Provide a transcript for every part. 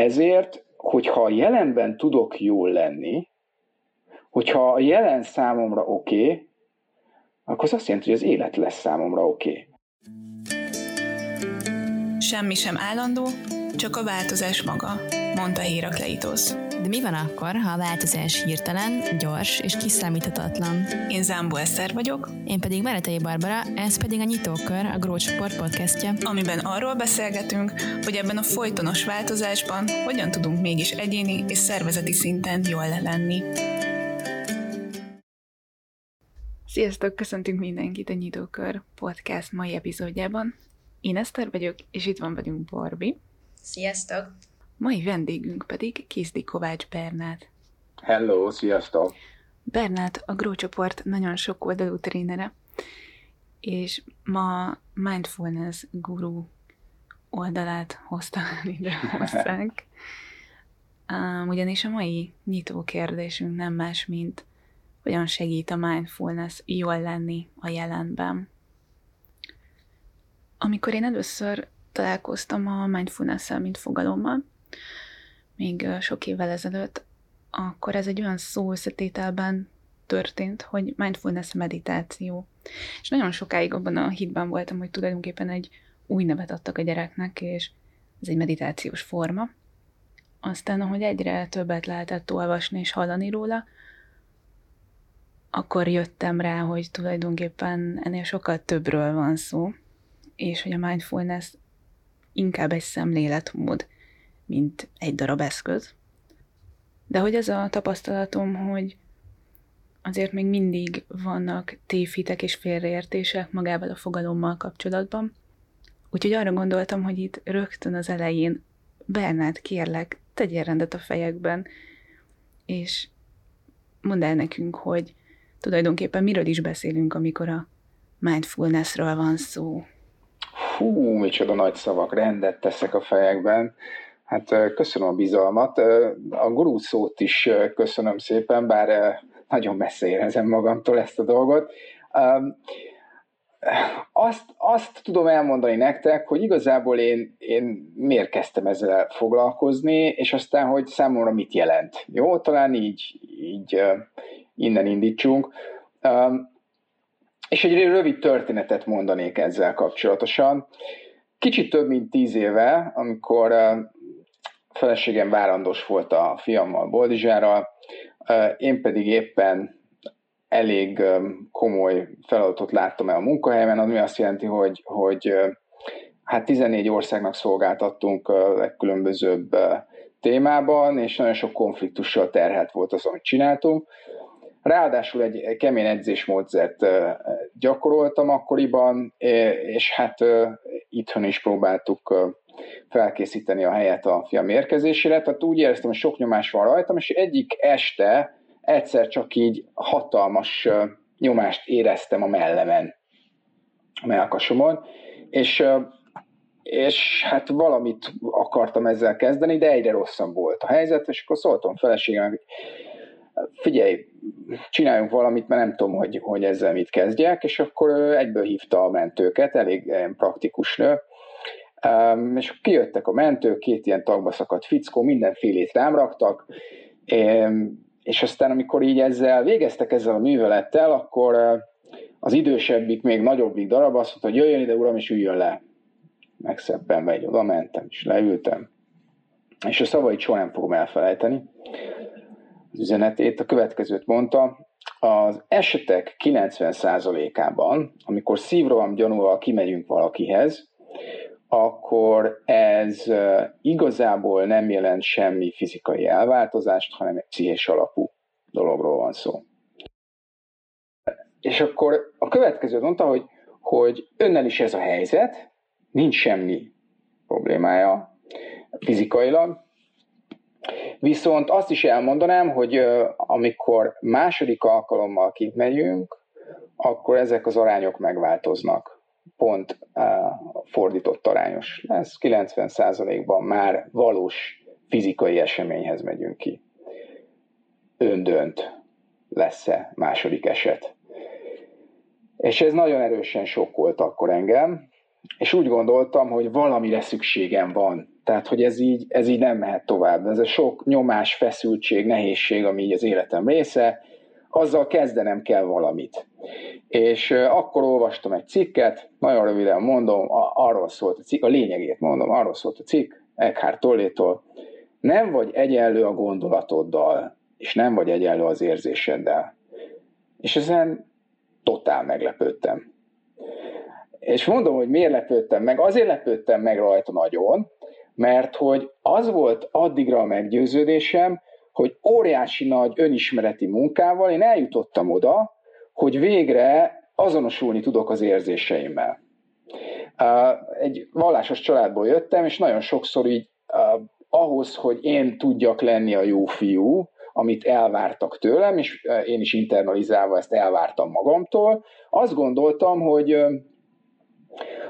Ezért, hogyha a jelenben tudok jól lenni, hogyha a jelen számomra oké, okay, akkor az azt jelenti, hogy az élet lesz számomra oké. Okay. Semmi sem állandó, csak a változás maga, mondta Hérakleitosz. De mi van akkor, ha a változás hirtelen, gyors és kiszámíthatatlan? Én Zámbó Eszter vagyok. Én pedig Meretei Barbara, ez pedig a Nyitókör, a Grócsoport podcastja. Amiben arról beszélgetünk, hogy ebben a folytonos változásban hogyan tudunk mégis egyéni és szervezeti szinten jól lenni. Sziasztok, köszöntünk mindenkit a Nyitókör podcast mai epizódjában. Én Eszter vagyok, és itt van velünk Barbi. Sziasztok! Mai vendégünk pedig Kizdi Kovács Bernát. Hello, sziasztok! Bernát a Grow csoport nagyon sok oldalú trénere, és ma Mindfulness Guru oldalát hozta ide hozzánk. Um, ugyanis a mai nyitó kérdésünk nem más, mint hogyan segít a mindfulness jól lenni a jelenben. Amikor én először találkoztam a mindfulness mint fogalommal, még sok évvel ezelőtt, akkor ez egy olyan szó összetételben történt, hogy mindfulness meditáció. És nagyon sokáig abban a hitben voltam, hogy tulajdonképpen egy új nevet adtak a gyereknek, és ez egy meditációs forma. Aztán, ahogy egyre többet lehetett olvasni és hallani róla, akkor jöttem rá, hogy tulajdonképpen ennél sokkal többről van szó, és hogy a mindfulness inkább egy szemléletmód, mint egy darab eszköz. De hogy ez a tapasztalatom, hogy azért még mindig vannak tévhitek és félreértések magával a fogalommal kapcsolatban. Úgyhogy arra gondoltam, hogy itt rögtön az elején Bernát kérlek, tegyél rendet a fejekben, és mondd el nekünk, hogy tulajdonképpen miről is beszélünk, amikor a mindfulnessről van szó. Hú, micsoda nagy szavak, rendet teszek a fejekben. Hát köszönöm a bizalmat. A gurú szót is köszönöm szépen, bár nagyon messze érezem magamtól ezt a dolgot. Azt, azt tudom elmondani nektek, hogy igazából én, én miért kezdtem ezzel foglalkozni, és aztán, hogy számomra mit jelent. Jó, talán így, így innen indítsunk. És egy rövid történetet mondanék ezzel kapcsolatosan. Kicsit több mint tíz éve, amikor feleségem várandós volt a fiammal, Boldizsárral, én pedig éppen elég komoly feladatot láttam el a munkahelyemen, ami azt jelenti, hogy, hogy hát 14 országnak szolgáltattunk a legkülönbözőbb témában, és nagyon sok konfliktussal terhelt volt az, amit csináltunk. Ráadásul egy kemény edzésmódszert gyakoroltam akkoriban, és hát itthon is próbáltuk felkészíteni a helyet a fiam érkezésére, tehát úgy éreztem, hogy sok nyomás van rajtam, és egyik este egyszer csak így hatalmas nyomást éreztem a mellemen, a melkasomon, és, és hát valamit akartam ezzel kezdeni, de egyre rosszabb volt a helyzet, és akkor szóltam feleségem, hogy figyelj, csináljunk valamit, mert nem tudom, hogy, hogy ezzel mit kezdjek, és akkor egyből hívta a mentőket, elég praktikus nő, Um, és kijöttek a mentők, két ilyen tagba szakadt fickó, mindenfélét rám raktak, um, és aztán amikor így ezzel végeztek ezzel a művelettel, akkor uh, az idősebbik, még nagyobbik darab azt mondta, hogy jöjjön ide, uram, és üljön le. Megszebben egy oda mentem, és leültem. És a szavait soha nem fogom elfelejteni. Üzenetét, a következőt mondta, az esetek 90%-ában, amikor szívroham gyanúval kimegyünk valakihez, akkor ez igazából nem jelent semmi fizikai elváltozást, hanem egy pszichés alapú dologról van szó. És akkor a következő mondta, hogy, hogy önnel is ez a helyzet, nincs semmi problémája fizikailag, viszont azt is elmondanám, hogy amikor második alkalommal kint megyünk, akkor ezek az arányok megváltoznak pont fordított arányos lesz. 90%-ban már valós fizikai eseményhez megyünk ki. Öndönt lesz-e második eset. És ez nagyon erősen sokkolt akkor engem, és úgy gondoltam, hogy valamire szükségem van. Tehát, hogy ez így, ez így nem mehet tovább. Ez a sok nyomás, feszültség, nehézség, ami így az életem része, azzal kezdenem kell valamit. És akkor olvastam egy cikket, nagyon röviden mondom, arról szólt a cikk, a lényegét mondom, arról szólt a cikk, Eckhart Tollétól, nem vagy egyenlő a gondolatoddal, és nem vagy egyenlő az érzéseddel. És ezen totál meglepődtem. És mondom, hogy miért lepődtem meg. Azért lepődtem meg rajta nagyon, mert hogy az volt addigra a meggyőződésem, hogy óriási nagy önismereti munkával én eljutottam oda, hogy végre azonosulni tudok az érzéseimmel. Egy vallásos családból jöttem, és nagyon sokszor így ahhoz, hogy én tudjak lenni a jó fiú, amit elvártak tőlem, és én is internalizálva ezt elvártam magamtól, azt gondoltam, hogy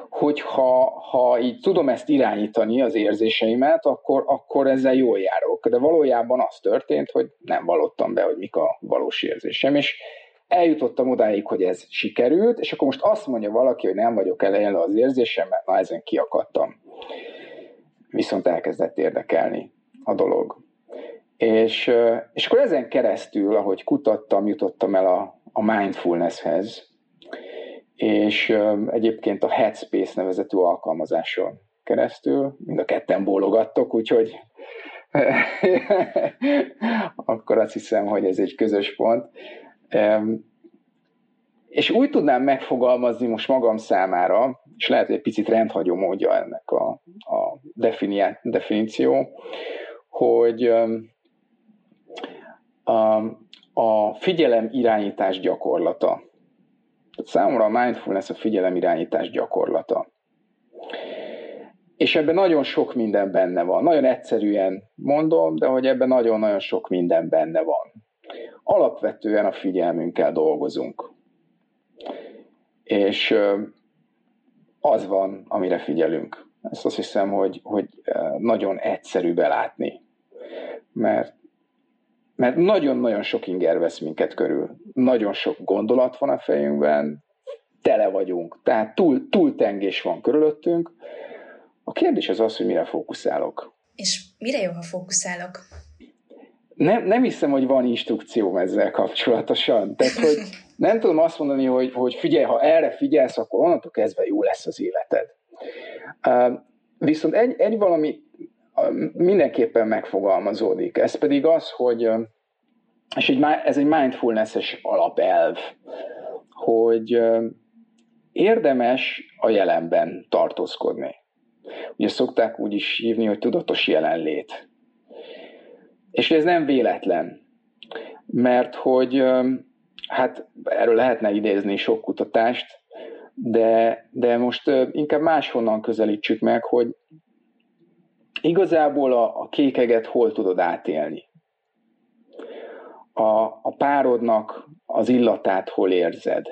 hogy ha, ha így tudom ezt irányítani, az érzéseimet, akkor, akkor ezzel jól járok. De valójában az történt, hogy nem valottam be, hogy mik a valós érzésem, és eljutottam odáig, hogy ez sikerült, és akkor most azt mondja valaki, hogy nem vagyok elején az érzésemmel, na ezen kiakadtam. Viszont elkezdett érdekelni a dolog. És, és akkor ezen keresztül, ahogy kutattam, jutottam el a, a mindfulnesshez, és egyébként a Headspace nevezetű alkalmazáson keresztül, mind a ketten bólogattok, úgyhogy akkor azt hiszem, hogy ez egy közös pont. És úgy tudnám megfogalmazni most magam számára, és lehet, hogy egy picit rendhagyó módja ennek a, a definíció, hogy a, a figyelem irányítás gyakorlata. Számomra a mindfulness a figyelem irányítás gyakorlata. És ebben nagyon sok minden benne van. Nagyon egyszerűen mondom, de hogy ebben nagyon-nagyon sok minden benne van. Alapvetően a figyelmünkkel dolgozunk. És az van, amire figyelünk. Ezt azt hiszem, hogy, hogy nagyon egyszerű belátni. Mert mert nagyon-nagyon sok inger vesz minket körül. Nagyon sok gondolat van a fejünkben, tele vagyunk, tehát túl, túltengés van körülöttünk. A kérdés az az, hogy mire fókuszálok. És mire jó, ha fókuszálok? Nem, nem hiszem, hogy van instrukció ezzel kapcsolatosan. Tehát, hogy nem tudom azt mondani, hogy, hogy figyelj, ha erre figyelsz, akkor onnantól kezdve jó lesz az életed. Uh, viszont egy, egy valami mindenképpen megfogalmazódik. Ez pedig az, hogy, és egy, ez egy mindfulness-es alapelv, hogy érdemes a jelenben tartózkodni. Ugye szokták úgy is hívni, hogy tudatos jelenlét. És ez nem véletlen, mert hogy hát erről lehetne idézni sok kutatást, de, de most inkább máshonnan közelítsük meg, hogy igazából a, a kékeget hol tudod átélni? A, a párodnak az illatát hol érzed?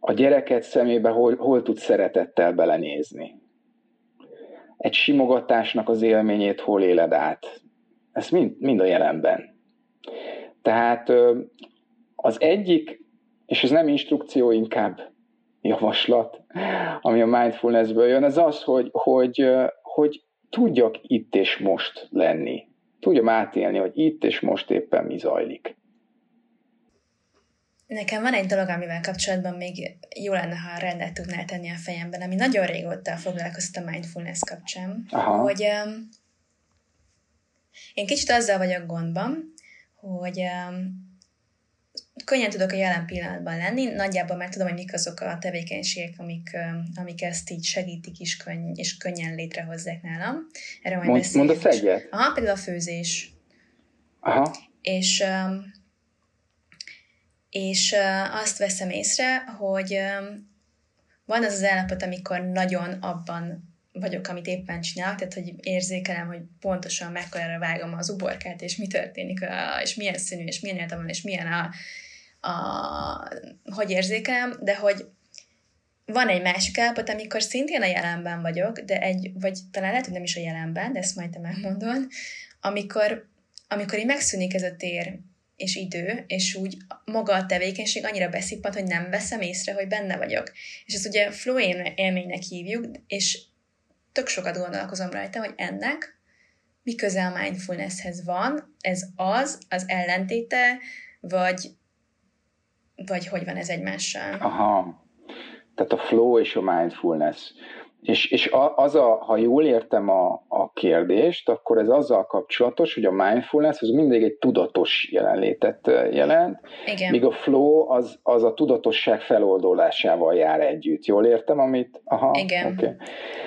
A gyereket szemébe hol, hol tudsz szeretettel belenézni? Egy simogatásnak az élményét hol éled át? Ez mind, mind a jelenben. Tehát az egyik, és ez nem instrukció, inkább javaslat, ami a mindfulnessből jön, az az, hogy, hogy, hogy tudjak itt és most lenni. Tudjam átélni, hogy itt és most éppen mi zajlik. Nekem van egy dolog, amivel kapcsolatban még jó lenne, ha rendet tudnál tenni a fejemben, ami nagyon régóta foglalkoztam a mindfulness kapcsán, Aha. hogy um, én kicsit azzal vagyok gondban, hogy um, könnyen tudok a jelen pillanatban lenni, nagyjából már tudom, hogy mik azok a tevékenységek, amik, amik ezt így segítik is könny- és könnyen létrehozzák nálam. Erre majd Mond, Mondasz egyet? Aha, például a főzés. Aha. És, és azt veszem észre, hogy van az az állapot, amikor nagyon abban vagyok, amit éppen csinálok, tehát hogy érzékelem, hogy pontosan mekkorára vágom az uborkát, és mi történik, és milyen színű, és milyen van, és milyen a, a, hogy érzékelem, de hogy van egy másik állapot, amikor szintén a jelenben vagyok, de egy, vagy talán lehet, hogy nem is a jelenben, de ezt majd te megmondod, amikor, amikor így megszűnik ez a tér, és idő, és úgy maga a tevékenység annyira beszippat, hogy nem veszem észre, hogy benne vagyok. És ezt ugye flow élménynek hívjuk, és tök sokat gondolkozom rajta, hogy ennek mi köze a mindfulnesshez van, ez az, az ellentéte, vagy, vagy hogy van ez egymással? Aha, tehát a flow és a mindfulness. És, és az a, ha jól értem a, a kérdést, akkor ez azzal kapcsolatos, hogy a mindfulness az mindig egy tudatos jelenlétet jelent, Igen. míg a flow az, az a tudatosság feloldolásával jár együtt. Jól értem, amit? Aha, Igen. Okay.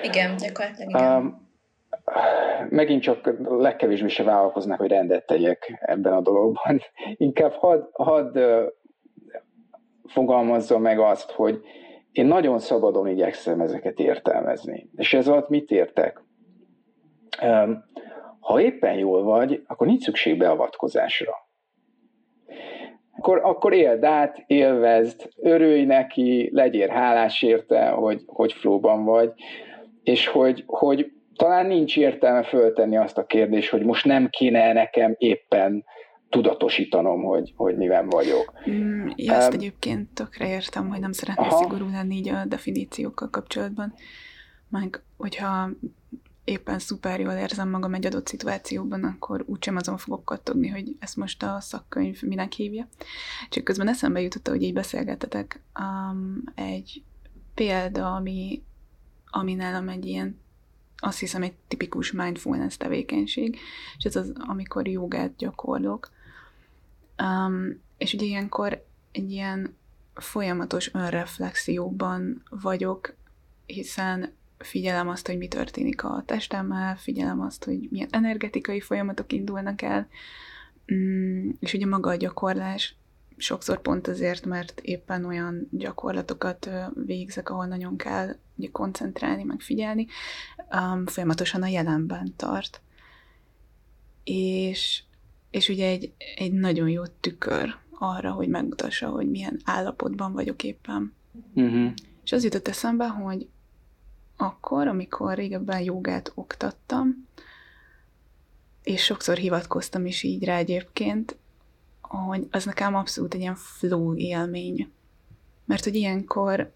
Igen, gyakorlatilag igen. Um, megint csak legkevésbé se vállalkoznak, hogy rendet tegyek ebben a dologban. Inkább hadd had, fogalmazzam meg azt, hogy én nagyon szabadon igyekszem ezeket értelmezni. És ez alatt mit értek? Ha éppen jól vagy, akkor nincs szükség beavatkozásra. Akkor, akkor éld át, élvezd, örülj neki, legyél hálás érte, hogy, hogy flóban vagy, és hogy, hogy talán nincs értelme föltenni azt a kérdést, hogy most nem kéne nekem éppen tudatosítanom, hogy, hogy miben vagyok. Mm, ja, ezt um, egyébként tökre értem, hogy nem szeretnék aha. szigorú lenni így a definíciókkal kapcsolatban. Meg, hogyha éppen szuper jól érzem magam egy adott szituációban, akkor úgysem azon fogok kattogni, hogy ezt most a szakkönyv minek hívja. Csak közben eszembe jutott, hogy így beszélgetetek, um, egy példa, ami, ami nálam egy ilyen azt hiszem egy tipikus mindfulness tevékenység, és ez az, amikor jogát gyakorlok. Um, és ugye ilyenkor egy ilyen folyamatos önreflexióban vagyok, hiszen figyelem azt, hogy mi történik a testemmel, figyelem azt, hogy milyen energetikai folyamatok indulnak el, mm, és ugye maga a gyakorlás sokszor pont azért, mert éppen olyan gyakorlatokat végzek, ahol nagyon kell ugye, koncentrálni, meg figyelni, um, folyamatosan a jelenben tart. És, és ugye egy, egy nagyon jó tükör arra, hogy megmutassa, hogy milyen állapotban vagyok éppen. Uh-huh. És az jutott eszembe, hogy akkor, amikor régebben jogát oktattam, és sokszor hivatkoztam is így rá egyébként, hogy az nekem abszolút egy ilyen flow élmény. Mert hogy ilyenkor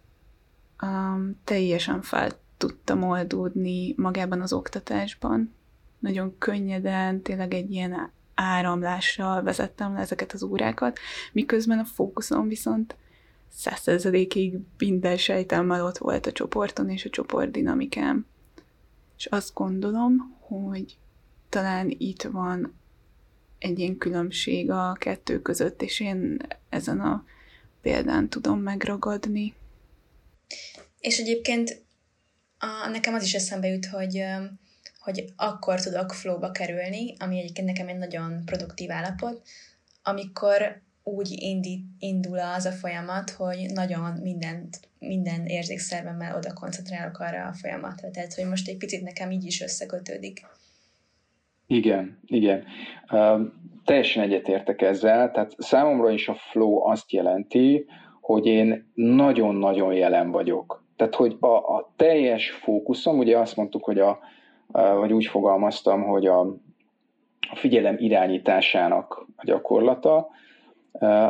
um, teljesen fel tudtam oldódni magában az oktatásban. Nagyon könnyeden, tényleg egy ilyen áramlással vezettem le ezeket az órákat, miközben a fókuszom viszont százszerzadékig minden sejtemmel ott volt a csoporton és a csoport dinamikám. És azt gondolom, hogy talán itt van egy ilyen különbség a kettő között, és én ezen a példán tudom megragadni. És egyébként a, nekem az is eszembe jut, hogy, hogy akkor tudok flowba kerülni, ami egyébként nekem egy nagyon produktív állapot, amikor úgy indít, indul az a folyamat, hogy nagyon mindent, minden érzékszervemmel oda koncentrálok arra a folyamatra. Tehát, hogy most egy picit nekem így is összekötődik. Igen, igen. Uh, teljesen egyetértek ezzel, tehát számomra is a flow azt jelenti, hogy én nagyon-nagyon jelen vagyok. Tehát, hogy a, a teljes fókuszom, ugye azt mondtuk, hogy a, vagy úgy fogalmaztam, hogy a, a figyelem irányításának a gyakorlata,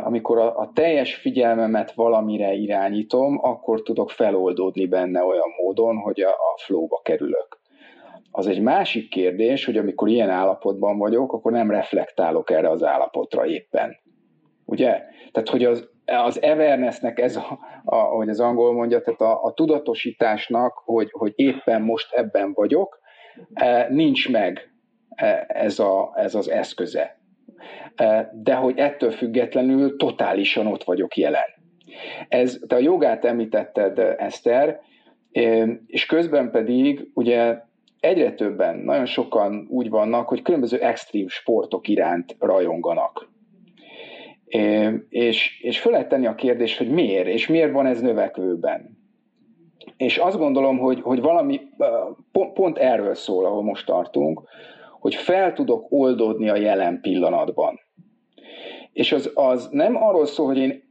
amikor a, a teljes figyelmemet valamire irányítom, akkor tudok feloldódni benne olyan módon, hogy a, a flowba kerülök. Az egy másik kérdés, hogy amikor ilyen állapotban vagyok, akkor nem reflektálok erre az állapotra éppen. Ugye? Tehát, hogy az, az awarenessnek ez, a, a, ahogy az angol mondja, tehát a, a tudatosításnak, hogy, hogy éppen most ebben vagyok, nincs meg ez, a, ez az eszköze. De hogy ettől függetlenül totálisan ott vagyok jelen. Ez, te a jogát említetted, Eszter, és közben pedig ugye egyre többen, nagyon sokan úgy vannak, hogy különböző extrém sportok iránt rajonganak. És, és föl lehet tenni a kérdést, hogy miért, és miért van ez növekvőben. És azt gondolom, hogy, hogy valami pont, pont erről szól, ahol most tartunk, hogy fel tudok oldódni a jelen pillanatban. És az, az nem arról szól, hogy én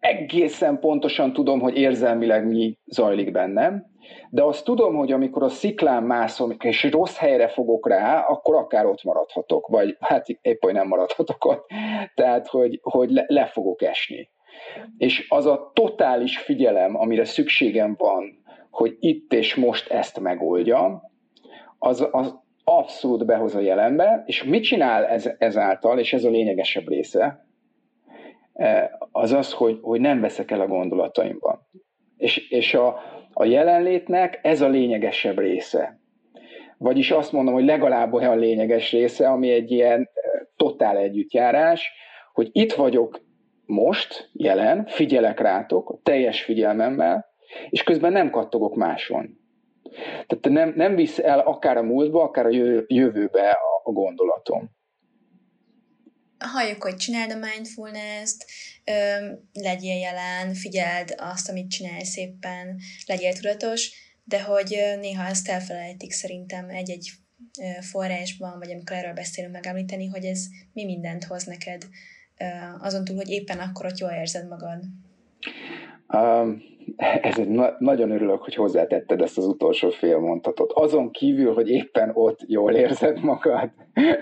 egészen pontosan tudom, hogy érzelmileg mi zajlik bennem, de azt tudom, hogy amikor a sziklán mászom, és rossz helyre fogok rá, akkor akár ott maradhatok, vagy hát épp hogy nem maradhatok ott, tehát hogy, hogy le, le fogok esni. És az a totális figyelem, amire szükségem van, hogy itt és most ezt megoldjam, az, az abszolút behoz a jelenbe, és mit csinál ez, ezáltal, és ez a lényegesebb része, e, az az, hogy, hogy nem veszek el a gondolataimban. És, és a, a jelenlétnek ez a lényegesebb része. Vagyis azt mondom, hogy legalább olyan lényeges része, ami egy ilyen e, totál együttjárás, hogy itt vagyok most, jelen, figyelek rátok, teljes figyelmemmel, és közben nem kattogok máson. Tehát nem, nem visz el akár a múltba, akár a jövőbe a, a gondolatom. Halljuk, hogy csináld a mindfulness-t, legyél jelen, figyeld azt, amit csinálsz szépen, legyél tudatos, de hogy néha ezt elfelejtik szerintem egy-egy forrásban, vagy amikor erről beszélünk megemlíteni, hogy ez mi mindent hoz neked, azon túl, hogy éppen akkor ott jól érzed magad. Um, ez egy na- nagyon örülök, hogy hozzátetted ezt az utolsó fél mondatot. Azon kívül, hogy éppen ott jól érzed magad.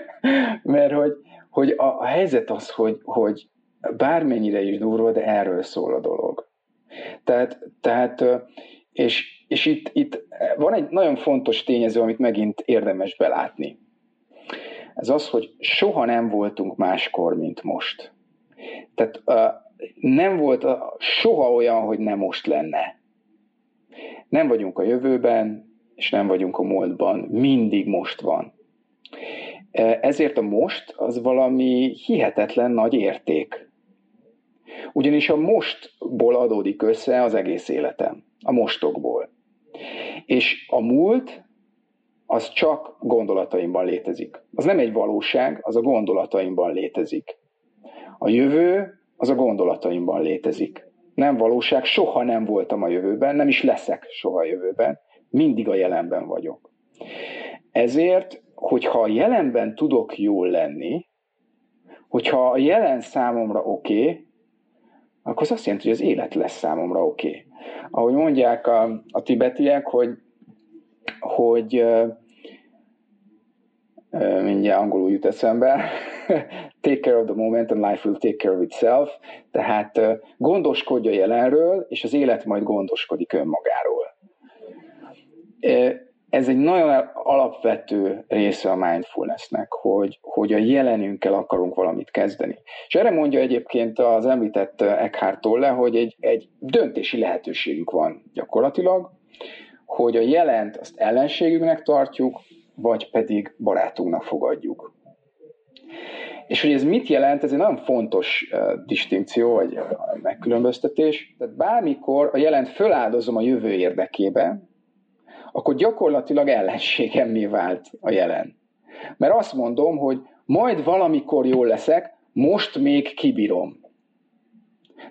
Mert hogy, hogy a, a helyzet az, hogy, hogy bármennyire is durva, de erről szól a dolog. Tehát, tehát és, és itt, itt van egy nagyon fontos tényező, amit megint érdemes belátni. Ez az, hogy soha nem voltunk máskor, mint most. Tehát nem volt soha olyan, hogy nem most lenne. Nem vagyunk a jövőben, és nem vagyunk a múltban, mindig most van. E, ezért a most az valami hihetetlen nagy érték. Ugyanis a mostból adódik össze az egész életem, a mostokból. És a múlt az csak gondolataimban létezik. Az nem egy valóság, az a gondolataimban létezik. A jövő az a gondolataimban létezik. Nem valóság, soha nem voltam a jövőben, nem is leszek soha a jövőben, mindig a jelenben vagyok. Ezért, hogyha a jelenben tudok jól lenni, hogyha a jelen számomra oké, okay, akkor az azt jelenti, hogy az élet lesz számomra oké. Okay. Ahogy mondják a, a tibetiek, hogy, hogy mindjárt angolul jut eszembe, take care of the moment and life will take care of itself, tehát gondoskodja jelenről, és az élet majd gondoskodik önmagáról. Ez egy nagyon alapvető része a mindfulnessnek, hogy, hogy a jelenünkkel akarunk valamit kezdeni. És erre mondja egyébként az említett Eckhart Tolle, hogy egy, egy döntési lehetőségünk van gyakorlatilag, hogy a jelent azt ellenségünknek tartjuk, vagy pedig barátunknak fogadjuk. És hogy ez mit jelent, ez egy nagyon fontos uh, distinkció, vagy uh, megkülönböztetés. Tehát bármikor a jelent föláldozom a jövő érdekébe, akkor gyakorlatilag ellenségemmé vált a jelen. Mert azt mondom, hogy majd valamikor jól leszek, most még kibírom.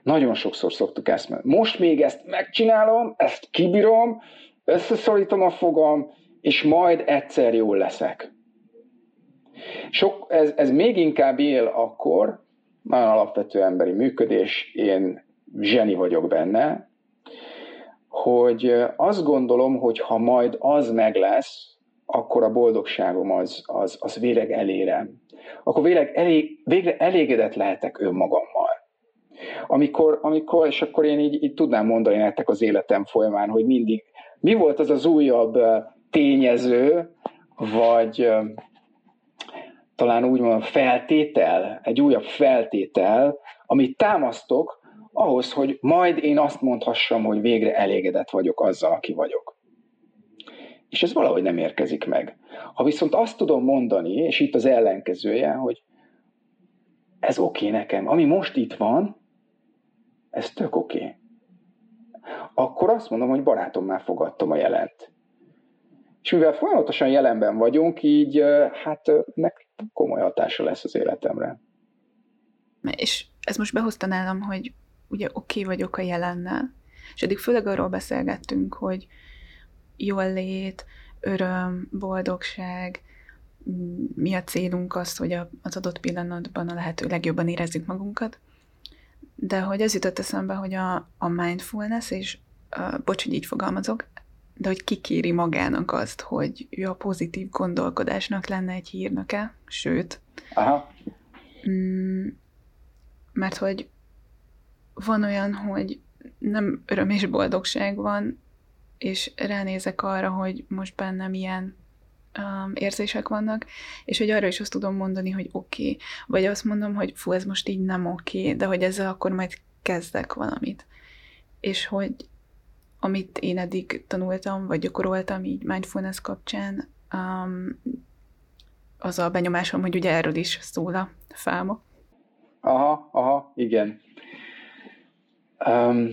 Nagyon sokszor szoktuk ezt mondani. Most még ezt megcsinálom, ezt kibírom, összeszorítom a fogam, és majd egyszer jól leszek. Sok, ez, ez még inkább él akkor, nagyon alapvető emberi működés, én zseni vagyok benne, hogy azt gondolom, hogy ha majd az meg lesz, akkor a boldogságom az, az, az végleg elérem. Akkor végleg elég, végre elégedett lehetek önmagammal. Amikor, amikor, és akkor én így, így tudnám mondani nektek az életem folyamán, hogy mindig, mi volt az az újabb tényező, vagy talán úgy mondom, feltétel, egy újabb feltétel, amit támasztok ahhoz, hogy majd én azt mondhassam, hogy végre elégedett vagyok azzal, aki vagyok. És ez valahogy nem érkezik meg. Ha viszont azt tudom mondani, és itt az ellenkezője, hogy ez oké okay nekem, ami most itt van, ez tök oké. Okay. Akkor azt mondom, hogy barátommal fogadtam a jelent. És mivel folyamatosan jelenben vagyunk, így hát nek komoly hatása lesz az életemre. És ez most behozta nálam, hogy ugye oké okay vagyok a jelennel, és eddig főleg arról beszélgettünk, hogy jól lét, öröm, boldogság, mi a célunk az, hogy az adott pillanatban a lehető legjobban érezzük magunkat, de hogy ez jutott eszembe, hogy a, a mindfulness, és uh, bocs, hogy így fogalmazok, de hogy kikéri magának azt, hogy ő a pozitív gondolkodásnak lenne egy hírnöke, sőt. Aha. Mm, mert hogy van olyan, hogy nem öröm és boldogság van, és ránézek arra, hogy most bennem ilyen um, érzések vannak, és hogy arra is azt tudom mondani, hogy oké, okay. vagy azt mondom, hogy fú, ez most így nem oké, okay, de hogy ezzel akkor majd kezdek valamit. És hogy amit én eddig tanultam, vagy gyakoroltam így mindfulness kapcsán, um, az a benyomásom, hogy ugye erről is szól a fáma. Aha, aha, igen. Um,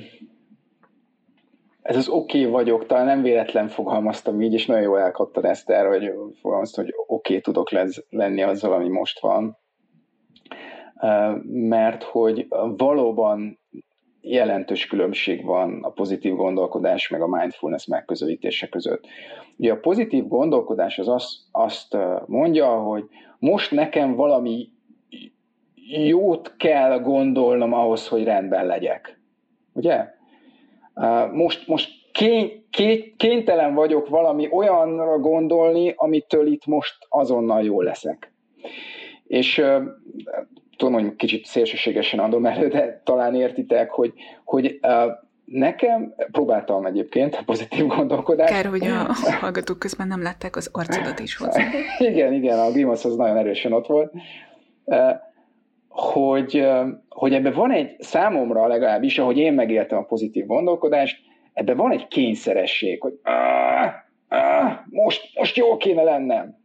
ez az oké okay vagyok, talán nem véletlen fogalmaztam így, és nagyon jól elkaptad ezt erre, hogy fogalmaztam, hogy oké okay tudok lez, lenni azzal, ami most van. Mert hogy valóban jelentős különbség van a pozitív gondolkodás meg a mindfulness megközelítése között. Ugye a pozitív gondolkodás az azt, azt mondja, hogy most nekem valami jót kell gondolnom ahhoz, hogy rendben legyek. Ugye? Most, most kény, kény, kénytelen vagyok valami olyanra gondolni, amitől itt most azonnal jól leszek. És tudom, hogy kicsit szélsőségesen adom elő, de talán értitek, hogy, hogy Nekem, próbáltam egyébként a pozitív gondolkodást. Kár, hogy a hallgatók közben nem látták az arcodat is hozzá. igen, igen, a grimasz az nagyon erősen ott volt. Hogy, hogy ebben van egy, számomra legalábbis, ahogy én megéltem a pozitív gondolkodást, ebben van egy kényszeresség, hogy áh, áh, most, most jól kéne lennem.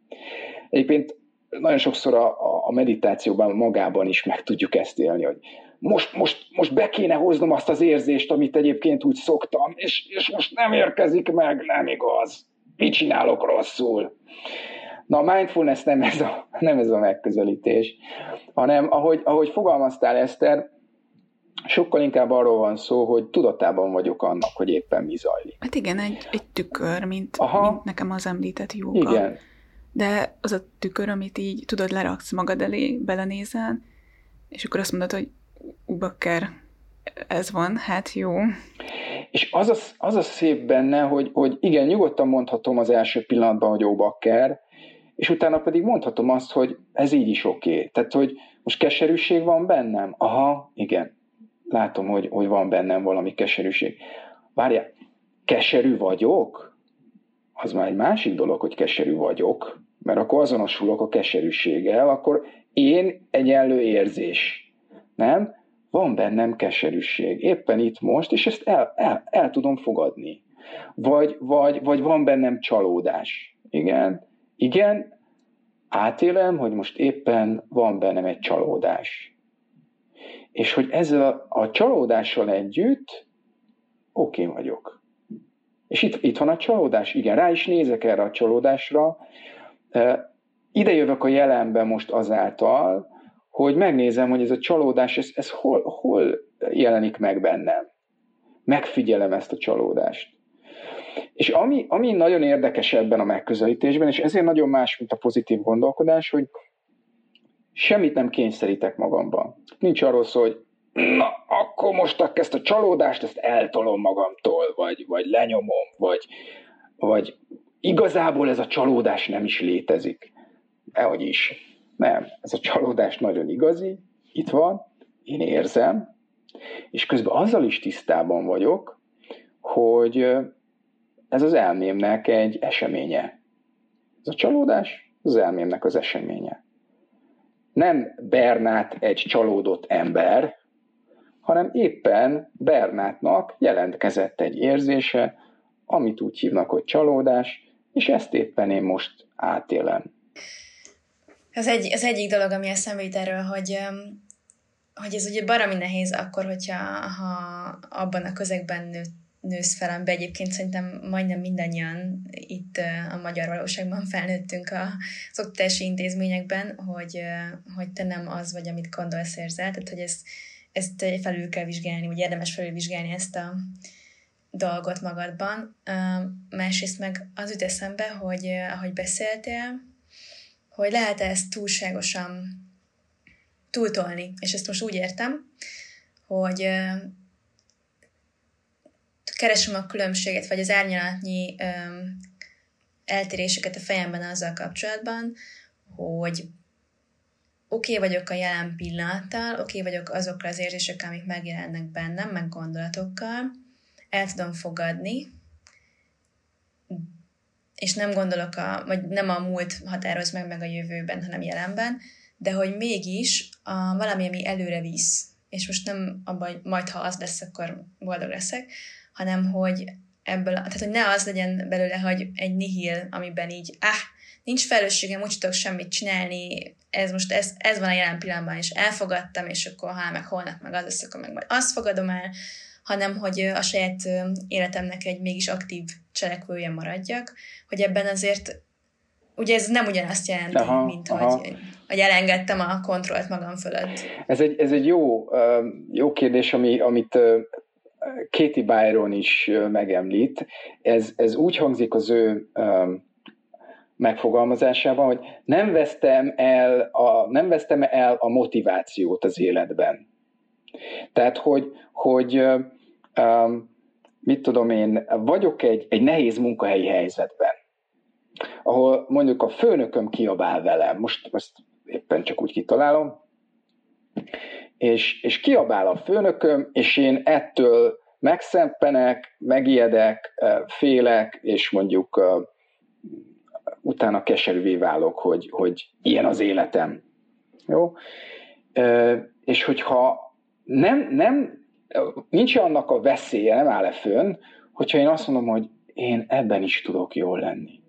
Egyébként nagyon sokszor a, a meditációban magában is meg tudjuk ezt élni, hogy most, most, most be kéne hoznom azt az érzést, amit egyébként úgy szoktam, és, és most nem érkezik meg, nem igaz. Mit csinálok rosszul? Na a mindfulness nem ez a, nem ez a megközelítés, hanem ahogy, ahogy fogalmaztál Eszter, sokkal inkább arról van szó, hogy tudatában vagyok annak, hogy éppen mi zajlik. Hát igen, egy, egy tükör, mint, Aha. mint nekem az említett jóga. Igen. De az a tükör, amit így tudod, leraksz magad elé, belenézel, és akkor azt mondod, hogy bakker, ez van, hát jó. És az a, az a szép benne, hogy, hogy igen, nyugodtan mondhatom az első pillanatban, hogy ó, bakker, és utána pedig mondhatom azt, hogy ez így is oké. Okay. Tehát, hogy most keserűség van bennem? Aha, igen. Látom, hogy, hogy van bennem valami keserűség. Várjál, keserű vagyok? Az már egy másik dolog, hogy keserű vagyok, mert akkor azonosulok a keserűséggel, akkor én egyenlő érzés. Nem? Van bennem keserűség. Éppen itt most, és ezt el, el, el tudom fogadni. Vagy, vagy, vagy van bennem csalódás. Igen, igen, átélem, hogy most éppen van bennem egy csalódás. És hogy ezzel a, a csalódással együtt oké vagyok. És itt, itt van a csalódás, igen, rá is nézek erre a csalódásra. Ide jövök a jelenbe most azáltal, hogy megnézem, hogy ez a csalódás, ez, ez hol, hol jelenik meg bennem. Megfigyelem ezt a csalódást. És ami, ami nagyon érdekes ebben a megközelítésben, és ezért nagyon más, mint a pozitív gondolkodás, hogy semmit nem kényszerítek magamban. Nincs arról szó, hogy na, akkor most ezt a csalódást, ezt eltolom magamtól, vagy, vagy lenyomom, vagy, vagy igazából ez a csalódás nem is létezik. Dehogy is. Nem, ez a csalódás nagyon igazi, itt van, én érzem, és közben azzal is tisztában vagyok, hogy ez az elmémnek egy eseménye. Ez a csalódás az elmémnek az eseménye. Nem Bernát egy csalódott ember, hanem éppen Bernátnak jelentkezett egy érzése, amit úgy hívnak, hogy csalódás, és ezt éppen én most átélem. Az, egy, az egyik dolog, ami eszembe jut erről, hogy, hogy ez ugye baromi nehéz akkor, hogyha ha abban a közegben nőtt nősz fel, amiben egyébként szerintem majdnem mindannyian itt a magyar valóságban felnőttünk az oktatási intézményekben, hogy, hogy te nem az vagy, amit gondolsz érzel, tehát hogy ezt, ezt felül kell vizsgálni, vagy érdemes felülvizsgálni ezt a dolgot magadban. Másrészt meg az jut eszembe, hogy ahogy beszéltél, hogy lehet ezt túlságosan túltolni. És ezt most úgy értem, hogy keresem a különbséget, vagy az árnyalatnyi eltéréseket a fejemben azzal kapcsolatban, hogy oké okay vagyok a jelen pillanattal, oké okay vagyok azokkal az érzésekkel, amik megjelennek bennem, meg gondolatokkal, el tudom fogadni, és nem gondolok a, vagy nem a múlt határoz meg meg a jövőben, hanem jelenben, de hogy mégis a, valami, ami előre visz, és most nem abban, majd ha az lesz, akkor boldog leszek, hanem hogy ebből, tehát hogy ne az legyen belőle, hogy egy nihil, amiben így, ah, nincs felelősségem, úgy tudok semmit csinálni, ez most ez, ez van a jelen pillanatban, és elfogadtam, és akkor ha meg holnap meg az lesz, akkor meg majd azt fogadom el, hanem hogy a saját életemnek egy mégis aktív cselekvője maradjak, hogy ebben azért ugye ez nem ugyanazt jelenti, aha, mint aha. Hogy, hogy elengedtem a kontrollt magam fölött. Ez egy, ez egy jó, jó kérdés, ami, amit Katie Byron is megemlít. Ez, ez úgy hangzik az ő megfogalmazásában, hogy nem vesztem el a, nem vesztem el a motivációt az életben. Tehát, hogy, hogy um, mit tudom én, vagyok egy, egy nehéz munkahelyi helyzetben, ahol mondjuk a főnököm kiabál velem, most ezt éppen csak úgy kitalálom, és, és kiabál a főnököm, és én ettől megszempenek, megijedek, félek, és mondjuk utána keserűvé válok, hogy, hogy ilyen az életem. Jó? És hogyha nem, nem, nincs annak a veszélye, nem áll-e fönn, hogyha én azt mondom, hogy én ebben is tudok jól lenni.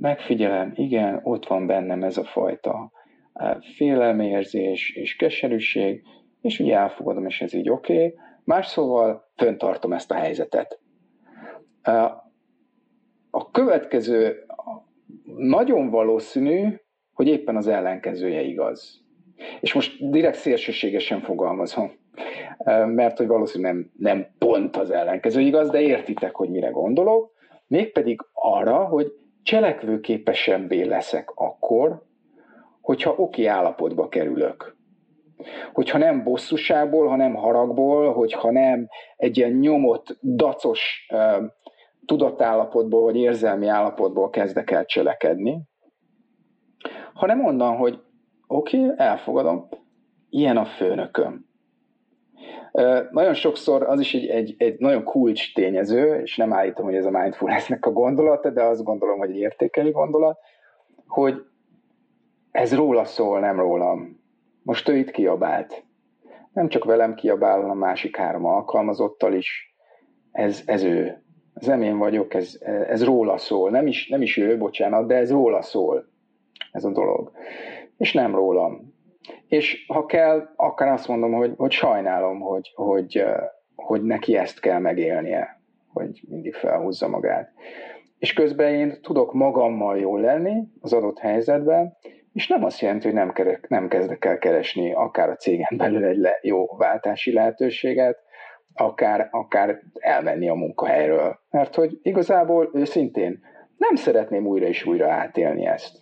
Megfigyelem, igen, ott van bennem ez a fajta félelmérzés és keserűség, és ugye elfogadom, és ez így oké. Okay. Más szóval föntartom ezt a helyzetet. A következő nagyon valószínű, hogy éppen az ellenkezője igaz. És most direkt szélsőségesen fogalmazom, mert hogy valószínűleg nem, nem pont az ellenkező igaz, de értitek, hogy mire gondolok, mégpedig arra, hogy cselekvőképesebbé leszek akkor, hogyha oké állapotba kerülök. Hogyha nem bosszúságból, hanem haragból, hogyha nem egy ilyen nyomott, dacos tudatállapotból vagy érzelmi állapotból kezdek el cselekedni, hanem onnan, hogy oké, okay, elfogadom, ilyen a főnököm. Nagyon sokszor az is egy, egy, egy nagyon kulcs tényező, és nem állítom, hogy ez a mindfulnessnek a gondolata, de azt gondolom, hogy egy értékeli gondolat, hogy ez róla szól, nem rólam. Most ő itt kiabált. Nem csak velem kiabál, hanem a másik három alkalmazottal is. Ez, ez ő. Ez nem én vagyok, ez, ez róla szól. Nem is, nem is ő, bocsánat, de ez róla szól. Ez a dolog. És nem rólam. És ha kell, akár azt mondom, hogy, hogy sajnálom, hogy, hogy, hogy neki ezt kell megélnie, hogy mindig felhúzza magát. És közben én tudok magammal jól lenni az adott helyzetben, és nem azt jelenti, hogy nem, kerek, nem kezdek el keresni akár a cégen belül egy le, jó váltási lehetőséget, akár, akár elmenni a munkahelyről. Mert hogy igazából őszintén nem szeretném újra és újra átélni ezt,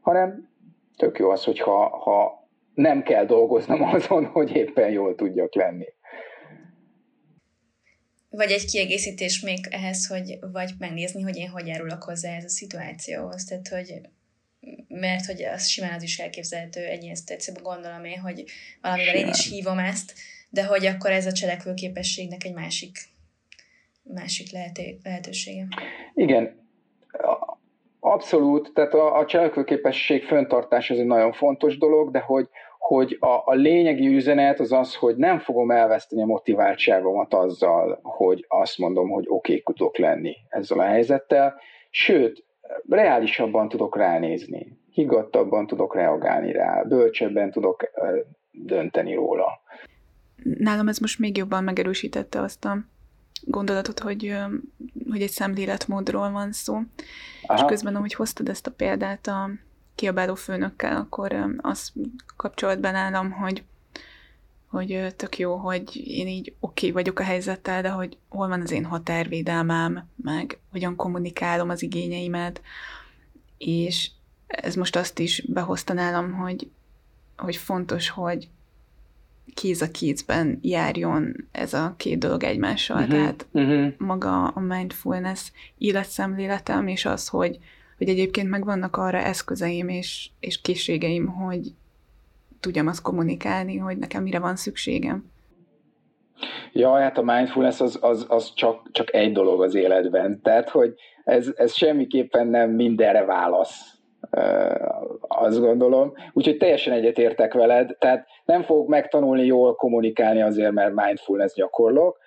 hanem tök jó az, hogyha ha nem kell dolgoznom azon, hogy éppen jól tudjak lenni. Vagy egy kiegészítés még ehhez, hogy vagy megnézni, hogy én hogy járulok hozzá ez a szituációhoz. Tehát, hogy mert hogy az simán az is elképzelhető egy ilyen szituációban gondolom én, hogy valamivel én is hívom ezt, de hogy akkor ez a cselekvőképességnek egy másik, másik lehető, lehetősége. Igen, abszolút, tehát a, a cselekvőképesség föntartás ez egy nagyon fontos dolog, de hogy, hogy a, a lényegi üzenet az az, hogy nem fogom elveszteni a motiváltságomat azzal, hogy azt mondom, hogy oké, okay, tudok lenni ezzel a helyzettel, sőt, reálisabban tudok ránézni, higgadtabban tudok reagálni rá, bölcsebben tudok dönteni róla. Nálam ez most még jobban megerősítette azt a gondolatot, hogy, hogy egy szemléletmódról van szó. Aha. És közben, ahogy hoztad ezt a példát a kiabáló főnökkel, akkor az kapcsolat nálam, hogy hogy tök jó, hogy én így oké okay vagyok a helyzettel, de hogy hol van az én határvédelmem, meg hogyan kommunikálom az igényeimet, és ez most azt is behozta nálam, hogy, hogy fontos, hogy kéz a kézben járjon ez a két dolog egymással. Uh-huh. Tehát uh-huh. maga a mindfulness életszemléletem, és az, hogy, hogy egyébként meg vannak arra eszközeim és, és készségeim, hogy tudjam azt kommunikálni, hogy nekem mire van szükségem. Ja, hát a mindfulness az, az, az csak, csak egy dolog az életben. Tehát, hogy ez, ez semmiképpen nem mindenre válasz azt gondolom. Úgyhogy teljesen egyetértek veled, tehát nem fogok megtanulni jól kommunikálni azért, mert mindfulness gyakorlok.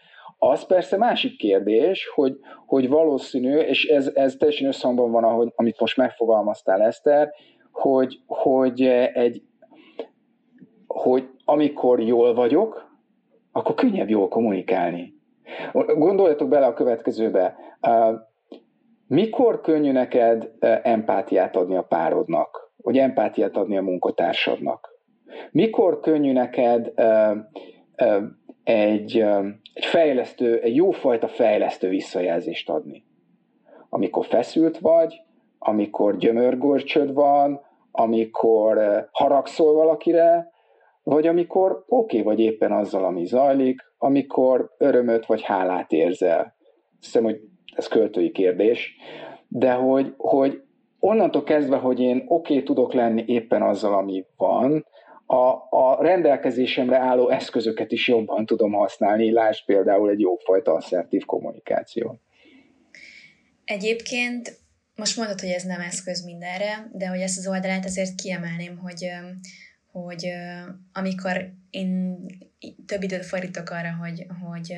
Az persze másik kérdés, hogy, hogy valószínű, és ez, ez teljesen összhangban van, ahogy, amit most megfogalmaztál, Eszter, hogy, hogy egy hogy amikor jól vagyok, akkor könnyebb jól kommunikálni. Gondoljatok bele a következőbe. Mikor könnyű neked empátiát adni a párodnak, vagy empátiát adni a munkatársadnak? Mikor könnyű neked egy, egy fejlesztő, egy jófajta fejlesztő visszajelzést adni? Amikor feszült vagy, amikor gyömörgörcsöd van, amikor haragszol valakire, vagy amikor oké okay vagy éppen azzal, ami zajlik, amikor örömöt vagy hálát érzel. Hiszem, hogy ez költői kérdés, de hogy, hogy onnantól kezdve, hogy én oké okay, tudok lenni éppen azzal, ami van, a, a rendelkezésemre álló eszközöket is jobban tudom használni, lásd például egy jófajta asszertív kommunikáció. Egyébként most mondod, hogy ez nem eszköz mindenre, de hogy ezt az oldalát azért kiemelném, hogy hogy amikor én több időt fordítok arra, hogy, hogy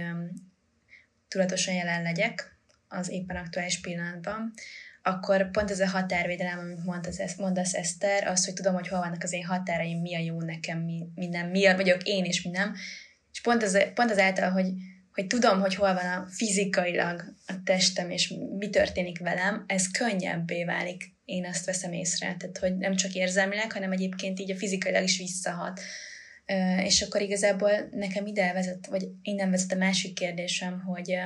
tudatosan jelen legyek az éppen aktuális pillanatban, akkor pont ez a határvédelem, amit mondasz, mondasz Eszter, az, hogy tudom, hogy hol vannak az én határaim, mi a jó nekem, mi, mi nem, mi vagyok én és mi nem. És pont, az, pont azáltal, hogy, hogy tudom, hogy hol van a fizikailag a testem, és mi történik velem, ez könnyebbé válik én azt veszem észre, tehát hogy nem csak érzelmileg, hanem egyébként így a fizikailag is visszahat. És akkor igazából nekem ide vezet, vagy innen vezet a másik kérdésem, hogy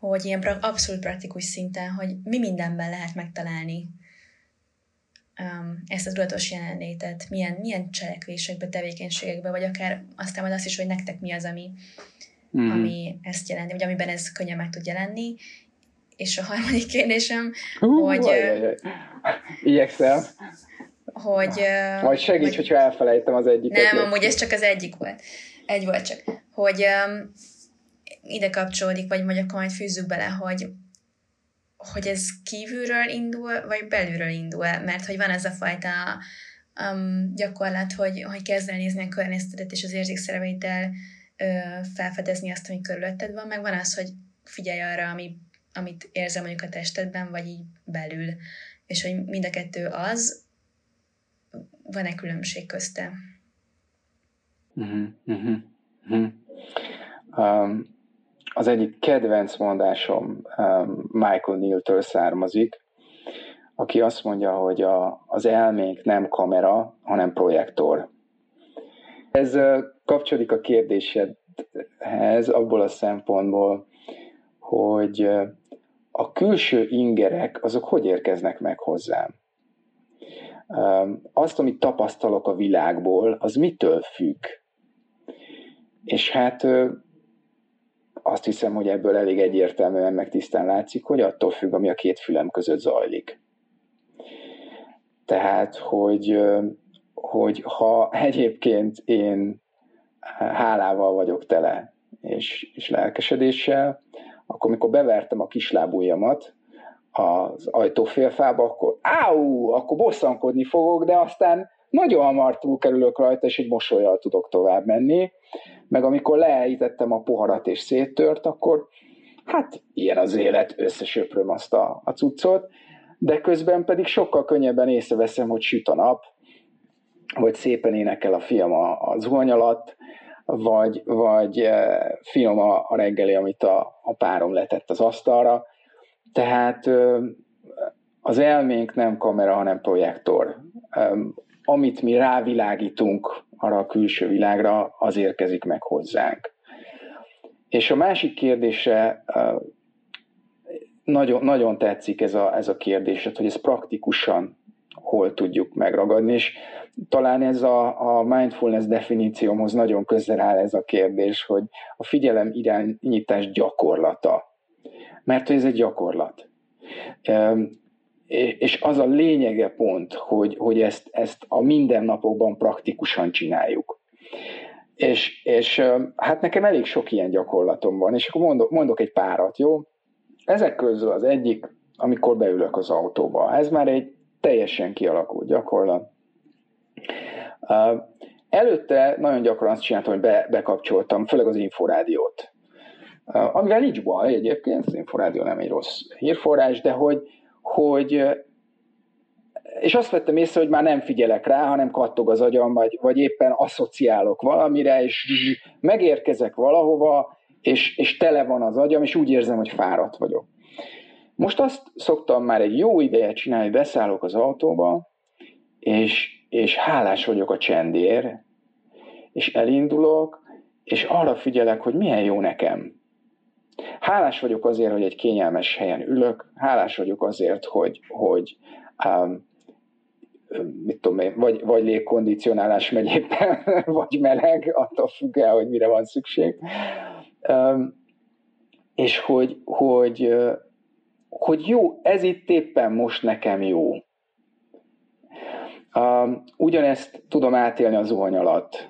hogy ilyen abszolút praktikus szinten, hogy mi mindenben lehet megtalálni um, ezt a tudatos jelenlétet, milyen, milyen cselekvésekbe, tevékenységekbe, vagy akár aztán majd azt is, hogy nektek mi az, ami, mm. ami ezt jelenti, vagy amiben ez könnyen meg tud jelenni, és a harmadik kérdésem, uh, hogy... Igyekszem. Hogy... Majd segíts, hogy, hogyha elfelejtem az egyiket. Nem, amúgy ez csak az egyik volt. Egy volt csak. Hogy um, ide kapcsolódik, vagy mondjuk akkor majd fűzzük bele, hogy hogy ez kívülről indul, vagy belülről indul, mert hogy van ez a fajta um, gyakorlat, hogy, hogy kezd el nézni a környezetedet és az érzékszerveiddel felfedezni azt, ami körülötted van, meg van az, hogy figyelj arra, ami amit érzem mondjuk a testedben, vagy így belül, és hogy mind a kettő az, van-e különbség közte? Uh-huh, uh-huh, uh-huh. Um, az egyik kedvenc mondásom um, Michael Neal-től származik, aki azt mondja, hogy a, az elménk nem kamera, hanem projektor. Ez kapcsolódik a kérdésedhez abból a szempontból, hogy a külső ingerek, azok hogy érkeznek meg hozzám? Azt, amit tapasztalok a világból, az mitől függ? És hát azt hiszem, hogy ebből elég egyértelműen meg tisztán látszik, hogy attól függ, ami a két fülem között zajlik. Tehát, hogy, hogy ha egyébként én hálával vagyok tele, és, és lelkesedéssel, akkor mikor bevertem a kislábujjamat az ajtófélfába, akkor áú, akkor bosszankodni fogok, de aztán nagyon hamar túlkerülök rajta, és egy mosolyjal tudok tovább menni. Meg amikor leállítettem a poharat és széttört, akkor hát ilyen az élet, összesöpröm azt a, a cuccot, de közben pedig sokkal könnyebben észreveszem, hogy süt a nap, vagy szépen énekel a fiam a, a zuhany alatt, vagy, vagy eh, finom a, a reggeli, amit a, a párom letett az asztalra. Tehát az elménk nem kamera, hanem projektor. Amit mi rávilágítunk arra a külső világra, az érkezik meg hozzánk. És a másik kérdése, nagyon, nagyon tetszik ez a, ez a kérdés, hogy ez praktikusan hol tudjuk megragadni, és talán ez a, a mindfulness definíciómhoz nagyon közel áll ez a kérdés, hogy a figyelem irányítás gyakorlata. Mert ez egy gyakorlat. És az a lényege pont, hogy, hogy ezt, ezt a mindennapokban praktikusan csináljuk. És, és hát nekem elég sok ilyen gyakorlatom van, és akkor mondok, mondok egy párat, jó? Ezek közül az egyik, amikor beülök az autóba. Ez már egy teljesen kialakult gyakorlat. Előtte nagyon gyakran azt csináltam, hogy be, bekapcsoltam, főleg az inforádiót. Amivel nincs baj egyébként, az inforádió nem egy rossz hírforrás, de hogy, hogy és azt vettem észre, hogy már nem figyelek rá, hanem kattog az agyam, vagy, vagy éppen asszociálok valamire, és megérkezek valahova, és, és tele van az agyam, és úgy érzem, hogy fáradt vagyok. Most azt szoktam már egy jó ideje csinálni, beszállok az autóba, és, és hálás vagyok a csendér, és elindulok, és arra figyelek, hogy milyen jó nekem. Hálás vagyok azért, hogy egy kényelmes helyen ülök, hálás vagyok azért, hogy, hogy um, mit tudom én, vagy, vagy légkondicionálás megy éppen, vagy meleg, attól függ el, hogy mire van szükség. Um, és hogy, hogy, hogy jó, ez itt éppen most nekem jó. Um, ugyanezt tudom átélni a zuhany alatt,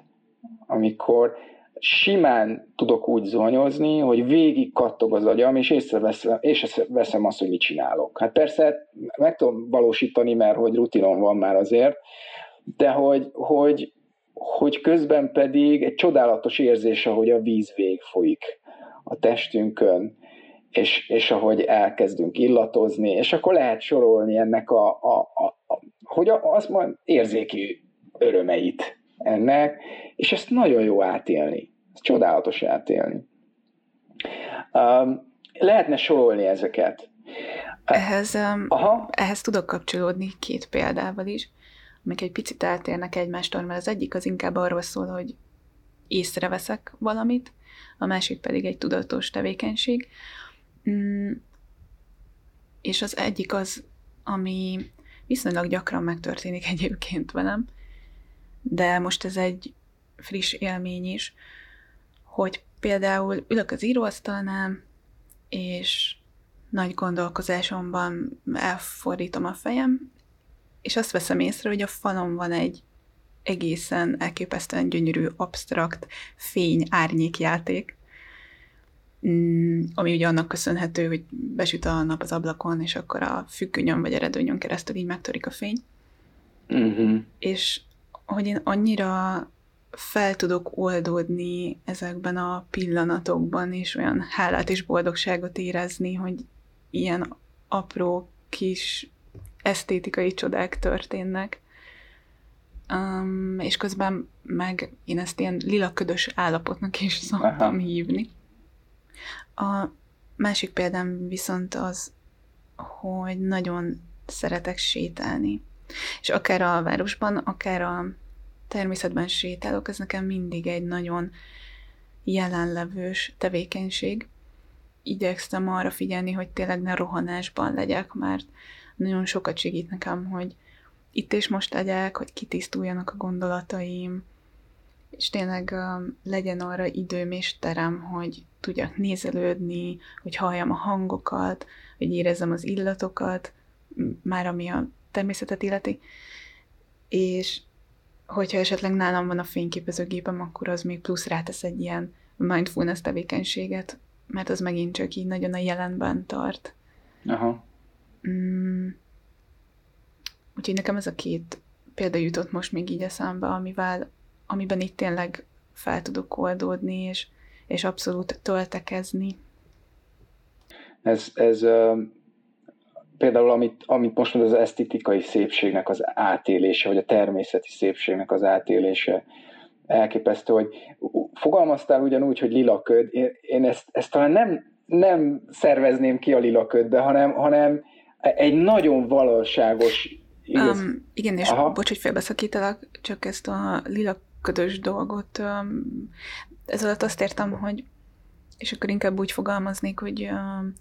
amikor simán tudok úgy zuhanyozni, hogy végig kattog az agyam, és észreveszem, észreveszem azt, hogy mit csinálok. Hát persze meg tudom valósítani, mert hogy rutinom van már azért, de hogy, hogy, hogy közben pedig egy csodálatos érzés, ahogy a víz vég folyik a testünkön, és, és ahogy elkezdünk illatozni, és akkor lehet sorolni ennek a, a, a, a hogy a, azt mond érzéki örömeit ennek, és ezt nagyon jó átélni. Ez csodálatos átélni. Um, lehetne sorolni ezeket. Ehhez, um, Aha. ehhez tudok kapcsolódni két példával is, amik egy picit eltérnek egymástól, mert az egyik az inkább arról szól, hogy észreveszek valamit, a másik pedig egy tudatos tevékenység. Mm, és az egyik az, ami viszonylag gyakran megtörténik egyébként velem, de most ez egy friss élmény is, hogy például ülök az íróasztalnál, és nagy gondolkozásomban elfordítom a fejem, és azt veszem észre, hogy a falon van egy egészen elképesztően gyönyörű, absztrakt fény-árnyékjáték, mm, ami ugye annak köszönhető, hogy besüt a nap az ablakon, és akkor a függönyön vagy eredőnyön keresztül így megtörik a fény. Uh-huh. És hogy én annyira fel tudok oldódni ezekben a pillanatokban, és olyan hálát és boldogságot érezni, hogy ilyen apró kis esztétikai csodák történnek. Um, és közben meg én ezt ilyen lilaködös állapotnak is szoktam Aha. hívni. A másik példám viszont az, hogy nagyon szeretek sétálni. És akár a városban, akár a természetben sétálok, ez nekem mindig egy nagyon jelenlevős tevékenység. Igyekszem arra figyelni, hogy tényleg ne rohanásban legyek, mert nagyon sokat segít nekem, hogy itt és most legyek, hogy kitisztuljanak a gondolataim, és tényleg uh, legyen arra időm és terem, hogy tudjak nézelődni, hogy halljam a hangokat, hogy érezzem az illatokat, már ami a természetet illeti. És hogyha esetleg nálam van a fényképezőgépem, akkor az még plusz rátesz egy ilyen mindfulness tevékenységet, mert az megint csak így nagyon a jelenben tart. Aha. Mm. Úgyhogy nekem ez a két példa jutott most még így eszembe, amivel, amiben itt tényleg fel tudok oldódni, és, és abszolút töltekezni. Ez, ez például amit, amit most mondod, az esztetikai szépségnek az átélése, vagy a természeti szépségnek az átélése elképesztő, hogy fogalmaztál ugyanúgy, hogy lila köd, én, én ezt, ezt talán nem, nem szervezném ki a lila ködbe, hanem, hanem egy nagyon valóságos igaz... Um, igen, és Aha. bocs, hogy félbeszakítalak, csak ezt a lila ködös dolgot, um, ez alatt azt értem, hogy és akkor inkább úgy fogalmaznék, hogy um,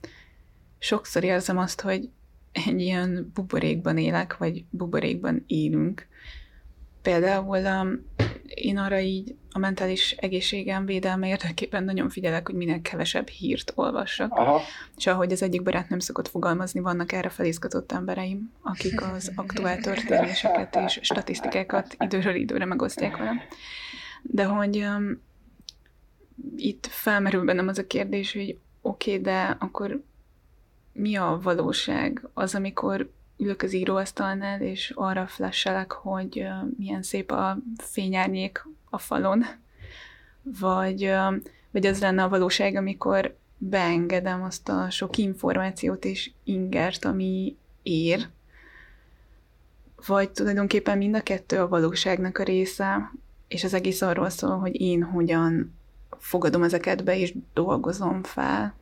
sokszor érzem azt, hogy egy ilyen buborékban élek, vagy buborékban élünk. Például um, én arra így a mentális egészségem védelme érdekében nagyon figyelek, hogy minél kevesebb hírt olvassak. Aha. És ahogy az egyik barát nem szokott fogalmazni, vannak erre felizgatott embereim, akik az aktuál történéseket és statisztikákat időről időre megosztják velem. De hogy um, itt felmerül bennem az a kérdés, hogy oké, okay, de akkor mi a valóság? Az, amikor ülök az íróasztalnál, és arra flashelek, hogy milyen szép a fényárnyék a falon, vagy, vagy az lenne a valóság, amikor beengedem azt a sok információt és ingert, ami ér, vagy tulajdonképpen mind a kettő a valóságnak a része, és az egész arról szól, hogy én hogyan fogadom ezeket be, és dolgozom fel.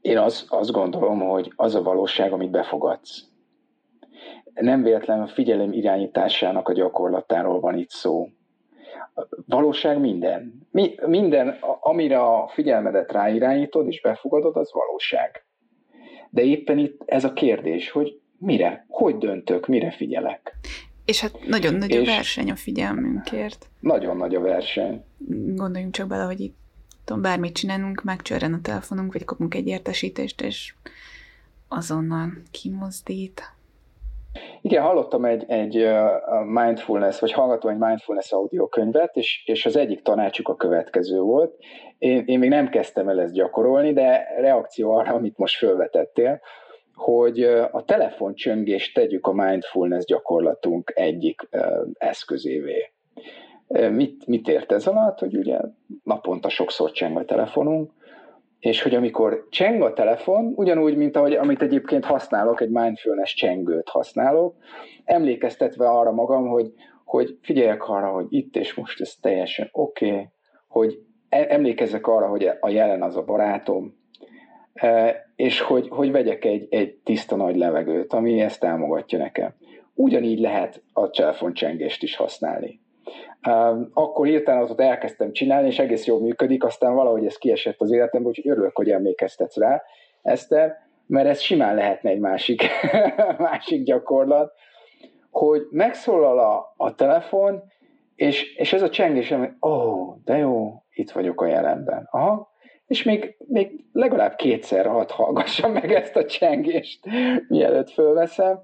Én az, azt gondolom, hogy az a valóság, amit befogadsz. Nem véletlenül a figyelem irányításának a gyakorlatáról van itt szó. Valóság minden. Mi, minden, amire a figyelmedet ráirányítod és befogadod, az valóság. De éppen itt ez a kérdés, hogy mire, hogy döntök, mire figyelek. És hát nagyon nagy a verseny a figyelmünkért. Nagyon nagy a verseny. Gondoljunk csak bele, hogy itt tudom, bármit csinálunk, megcsörren a telefonunk, vagy kapunk egy értesítést, és azonnal kimozdít. Igen, hallottam egy, egy mindfulness, vagy hallgatom egy mindfulness audiokönyvet, és, és az egyik tanácsuk a következő volt. Én, én még nem kezdtem el ezt gyakorolni, de reakció arra, amit most felvetettél, hogy a telefoncsöngést tegyük a mindfulness gyakorlatunk egyik eszközévé. Mit, mit ért ez alatt? Hogy ugye naponta sokszor cseng a telefonunk, és hogy amikor cseng a telefon, ugyanúgy, mint ahogy, amit egyébként használok, egy mindfulness csengőt használok, emlékeztetve arra magam, hogy, hogy figyeljek arra, hogy itt és most ez teljesen oké, okay, hogy e, emlékezzek arra, hogy a jelen az a barátom, és hogy, hogy vegyek egy, egy tiszta nagy levegőt, ami ezt támogatja nekem. Ugyanígy lehet a telefoncsengést is használni. Akkor hirtelen ott elkezdtem csinálni, és egész jól működik, aztán valahogy ez kiesett az életembe, úgyhogy örülök, hogy emlékeztetsz rá, Eszter, mert ez simán lehetne egy másik, másik gyakorlat, hogy megszólal a, a telefon, és, és ez a csengés, hogy ó, oh, de jó, itt vagyok a jelenben. Aha, és még, még legalább kétszer hadd hallgassam meg ezt a csengést, mielőtt fölveszem,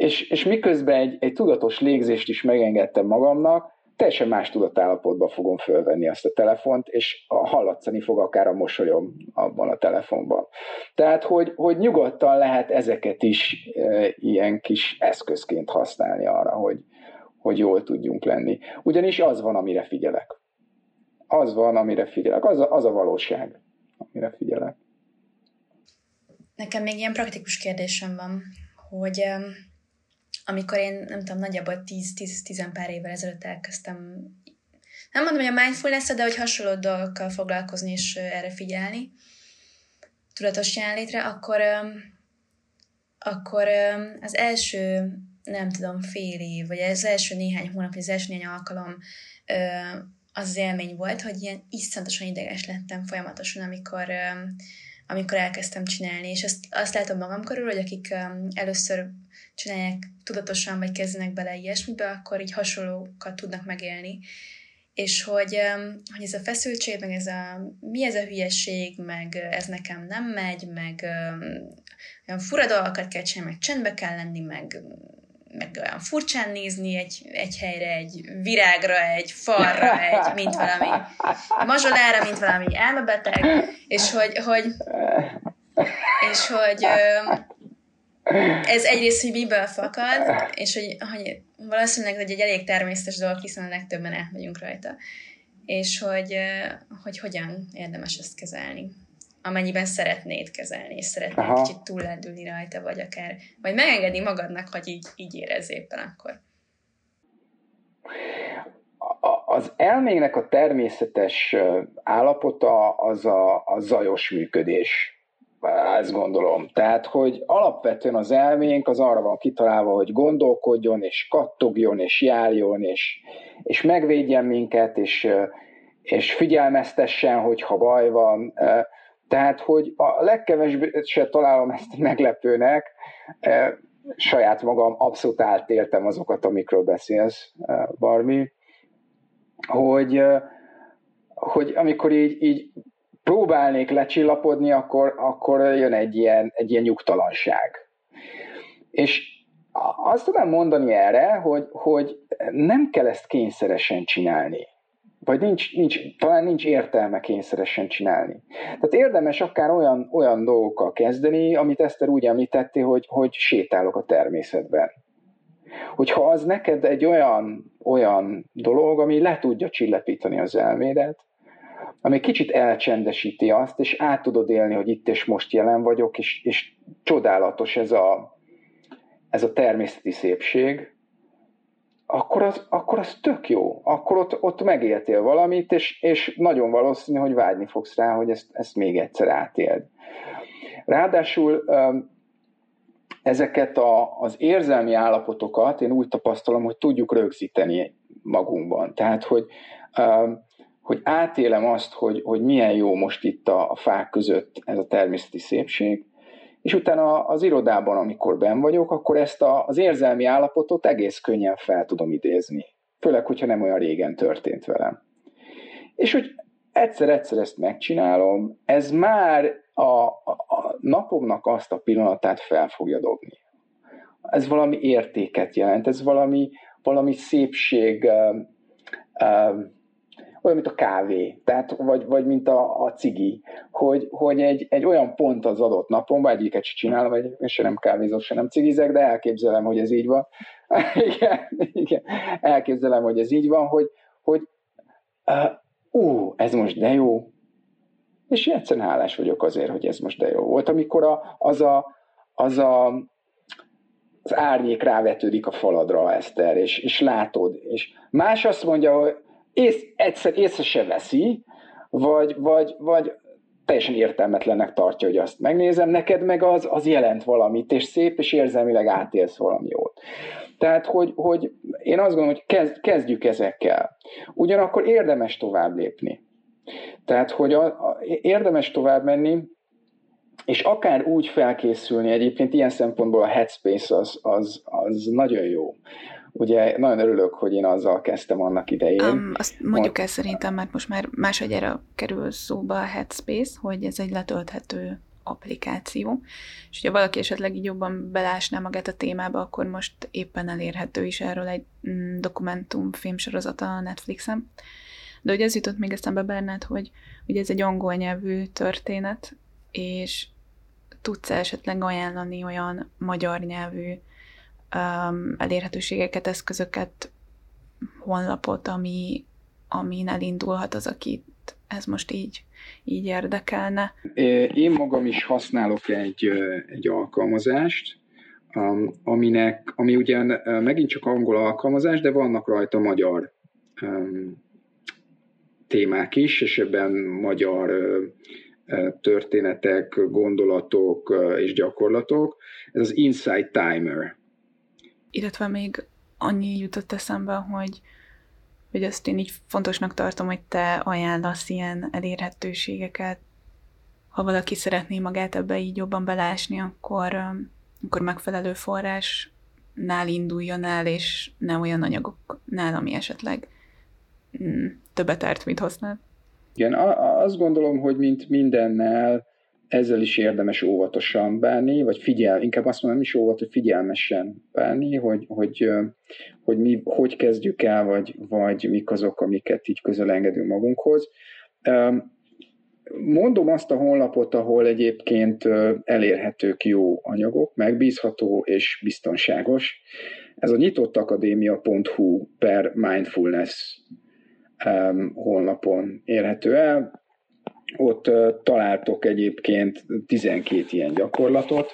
és, és miközben egy, egy tudatos légzést is megengedtem magamnak, teljesen más tudatállapotba fogom fölvenni azt a telefont, és hallatszani fog akár a mosolyom abban a telefonban. Tehát, hogy, hogy nyugodtan lehet ezeket is e, ilyen kis eszközként használni arra, hogy, hogy jól tudjunk lenni. Ugyanis az van, amire figyelek az van, amire figyelek, az a, az a valóság, amire figyelek. Nekem még ilyen praktikus kérdésem van, hogy amikor én, nem tudom, nagyjából 10-10 pár évvel ezelőtt elkezdtem, nem mondom, hogy a mindfulness de hogy hasonló dolgokkal foglalkozni és erre figyelni, tudatos jelenlétre, akkor, akkor az első, nem tudom, fél év, vagy az első néhány hónap, vagy az első néhány alkalom az, az élmény volt, hogy ilyen iszonyatosan ideges lettem folyamatosan, amikor, amikor elkezdtem csinálni, és azt, azt látom magam körül, hogy akik először csinálják tudatosan, vagy kezdenek bele ilyesmibe, akkor így hasonlókat tudnak megélni. És hogy, hogy ez a feszültség, meg ez a mi ez a hülyeség, meg ez nekem nem megy, meg olyan fura dolgokat kell csinálni, meg csendbe kell lenni, meg meg olyan furcsán nézni egy, egy helyre, egy virágra, egy falra, egy, mint valami mazsolára, mint valami elmebeteg, és hogy, hogy és hogy ez egyrészt, hogy miből fakad, és hogy, hogy valószínűleg hogy egy elég természetes dolog, hiszen a legtöbben átmegyünk rajta. És hogy, hogy hogyan érdemes ezt kezelni amennyiben szeretnéd kezelni, és szeretnéd Aha. kicsit túllendülni rajta, vagy akár, vagy megengedni magadnak, hogy így, így érez éppen akkor. Az elmének a természetes állapota az a, a zajos működés. Ezt gondolom. Tehát, hogy alapvetően az elménk az arra van kitalálva, hogy gondolkodjon, és kattogjon, és járjon, és, és megvédjen minket, és, és figyelmeztessen, hogyha baj van Tehát, hogy a legkevesebbet találom ezt meglepőnek, saját magam abszolút átéltem azokat, amikről beszélsz, Barmi, hogy, hogy amikor így, így próbálnék lecsillapodni, akkor, akkor jön egy ilyen, egy ilyen nyugtalanság. És azt tudom mondani erre, hogy, hogy nem kell ezt kényszeresen csinálni. Vagy nincs, nincs, talán nincs értelme kényszeresen csinálni. Tehát érdemes akár olyan, olyan dolgokkal kezdeni, amit Eszter úgy említette, hogy, hogy sétálok a természetben. Hogyha az neked egy olyan, olyan dolog, ami le tudja csillapítani az elmédet, ami kicsit elcsendesíti azt, és át tudod élni, hogy itt és most jelen vagyok, és, és csodálatos ez a, ez a természeti szépség, akkor az, akkor az tök jó. Akkor ott, ott megéltél valamit, és, és nagyon valószínű, hogy vágyni fogsz rá, hogy ezt, ezt még egyszer átéld. Ráadásul ezeket a, az érzelmi állapotokat én úgy tapasztalom, hogy tudjuk rögzíteni magunkban. Tehát, hogy, hogy átélem azt, hogy, hogy milyen jó most itt a, a fák között ez a természeti szépség, és utána az irodában, amikor ben vagyok, akkor ezt a, az érzelmi állapotot egész könnyen fel tudom idézni. Főleg, hogyha nem olyan régen történt velem. És hogy egyszer-egyszer ezt megcsinálom, ez már a, a, a napomnak azt a pillanatát fel fogja dobni. Ez valami értéket jelent, ez valami, valami szépség, uh, uh, olyan, mint a kávé, tehát, vagy, vagy mint a, a cigi, hogy, hogy egy, egy olyan pont az adott napon, egyiket sem csinálom, egy, se nem kávézok, se nem cigizek, de elképzelem, hogy ez így van. igen, igen, elképzelem, hogy ez így van, hogy, hogy uh, ú, ez most de jó, és egyszerűen hálás vagyok azért, hogy ez most de jó volt. Amikor a, az a, az a az árnyék rávetődik a faladra, Eszter, és, és látod, és más azt mondja, hogy ész, egyszer észre se veszi, vagy, vagy, vagy teljesen értelmetlennek tartja, hogy azt megnézem, neked meg az, az jelent valamit, és szép, és érzelmileg átélsz valami jót. Tehát, hogy, hogy én azt gondolom, hogy kezd, kezdjük ezekkel. Ugyanakkor érdemes tovább lépni. Tehát, hogy a, a, érdemes tovább menni, és akár úgy felkészülni, egyébként ilyen szempontból a Headspace az, az, az nagyon jó, Ugye nagyon örülök, hogy én azzal kezdtem annak idején. Um, azt mondjuk el szerintem, mert most már másodjára kerül szóba a Headspace, hogy ez egy letölthető applikáció, és hogyha valaki esetleg így jobban belásná magát a témába, akkor most éppen elérhető is erről egy mm, dokumentum filmsorozata a Netflixen. De hogy ez jutott még eszembe Bernát, hogy ugye ez egy angol nyelvű történet, és tudsz esetleg ajánlani olyan magyar nyelvű um, elérhetőségeket, eszközöket, honlapot, ami, amin elindulhat az, akit ez most így, így érdekelne? Én magam is használok egy, egy alkalmazást, um, aminek, ami ugyan megint csak angol alkalmazás, de vannak rajta magyar um, témák is, és ebben magyar történetek, gondolatok és gyakorlatok. Ez az Insight Timer illetve még annyi jutott eszembe, hogy, hogy azt én így fontosnak tartom, hogy te ajánlasz ilyen elérhetőségeket. Ha valaki szeretné magát ebbe így jobban belásni, akkor, akkor megfelelő forrásnál induljon el, és ne olyan anyagoknál, ami esetleg mm, többet árt, mint használ. Igen, azt gondolom, hogy mint mindennel, ezzel is érdemes óvatosan bánni, vagy figyel, inkább azt mondom, is óvat, hogy figyelmesen bánni, hogy, hogy, hogy mi hogy kezdjük el, vagy, vagy mik azok, amiket így közel engedünk magunkhoz. Mondom azt a honlapot, ahol egyébként elérhetők jó anyagok, megbízható és biztonságos. Ez a nyitottakadémia.hu per mindfulness honlapon érhető el ott találtok egyébként 12 ilyen gyakorlatot.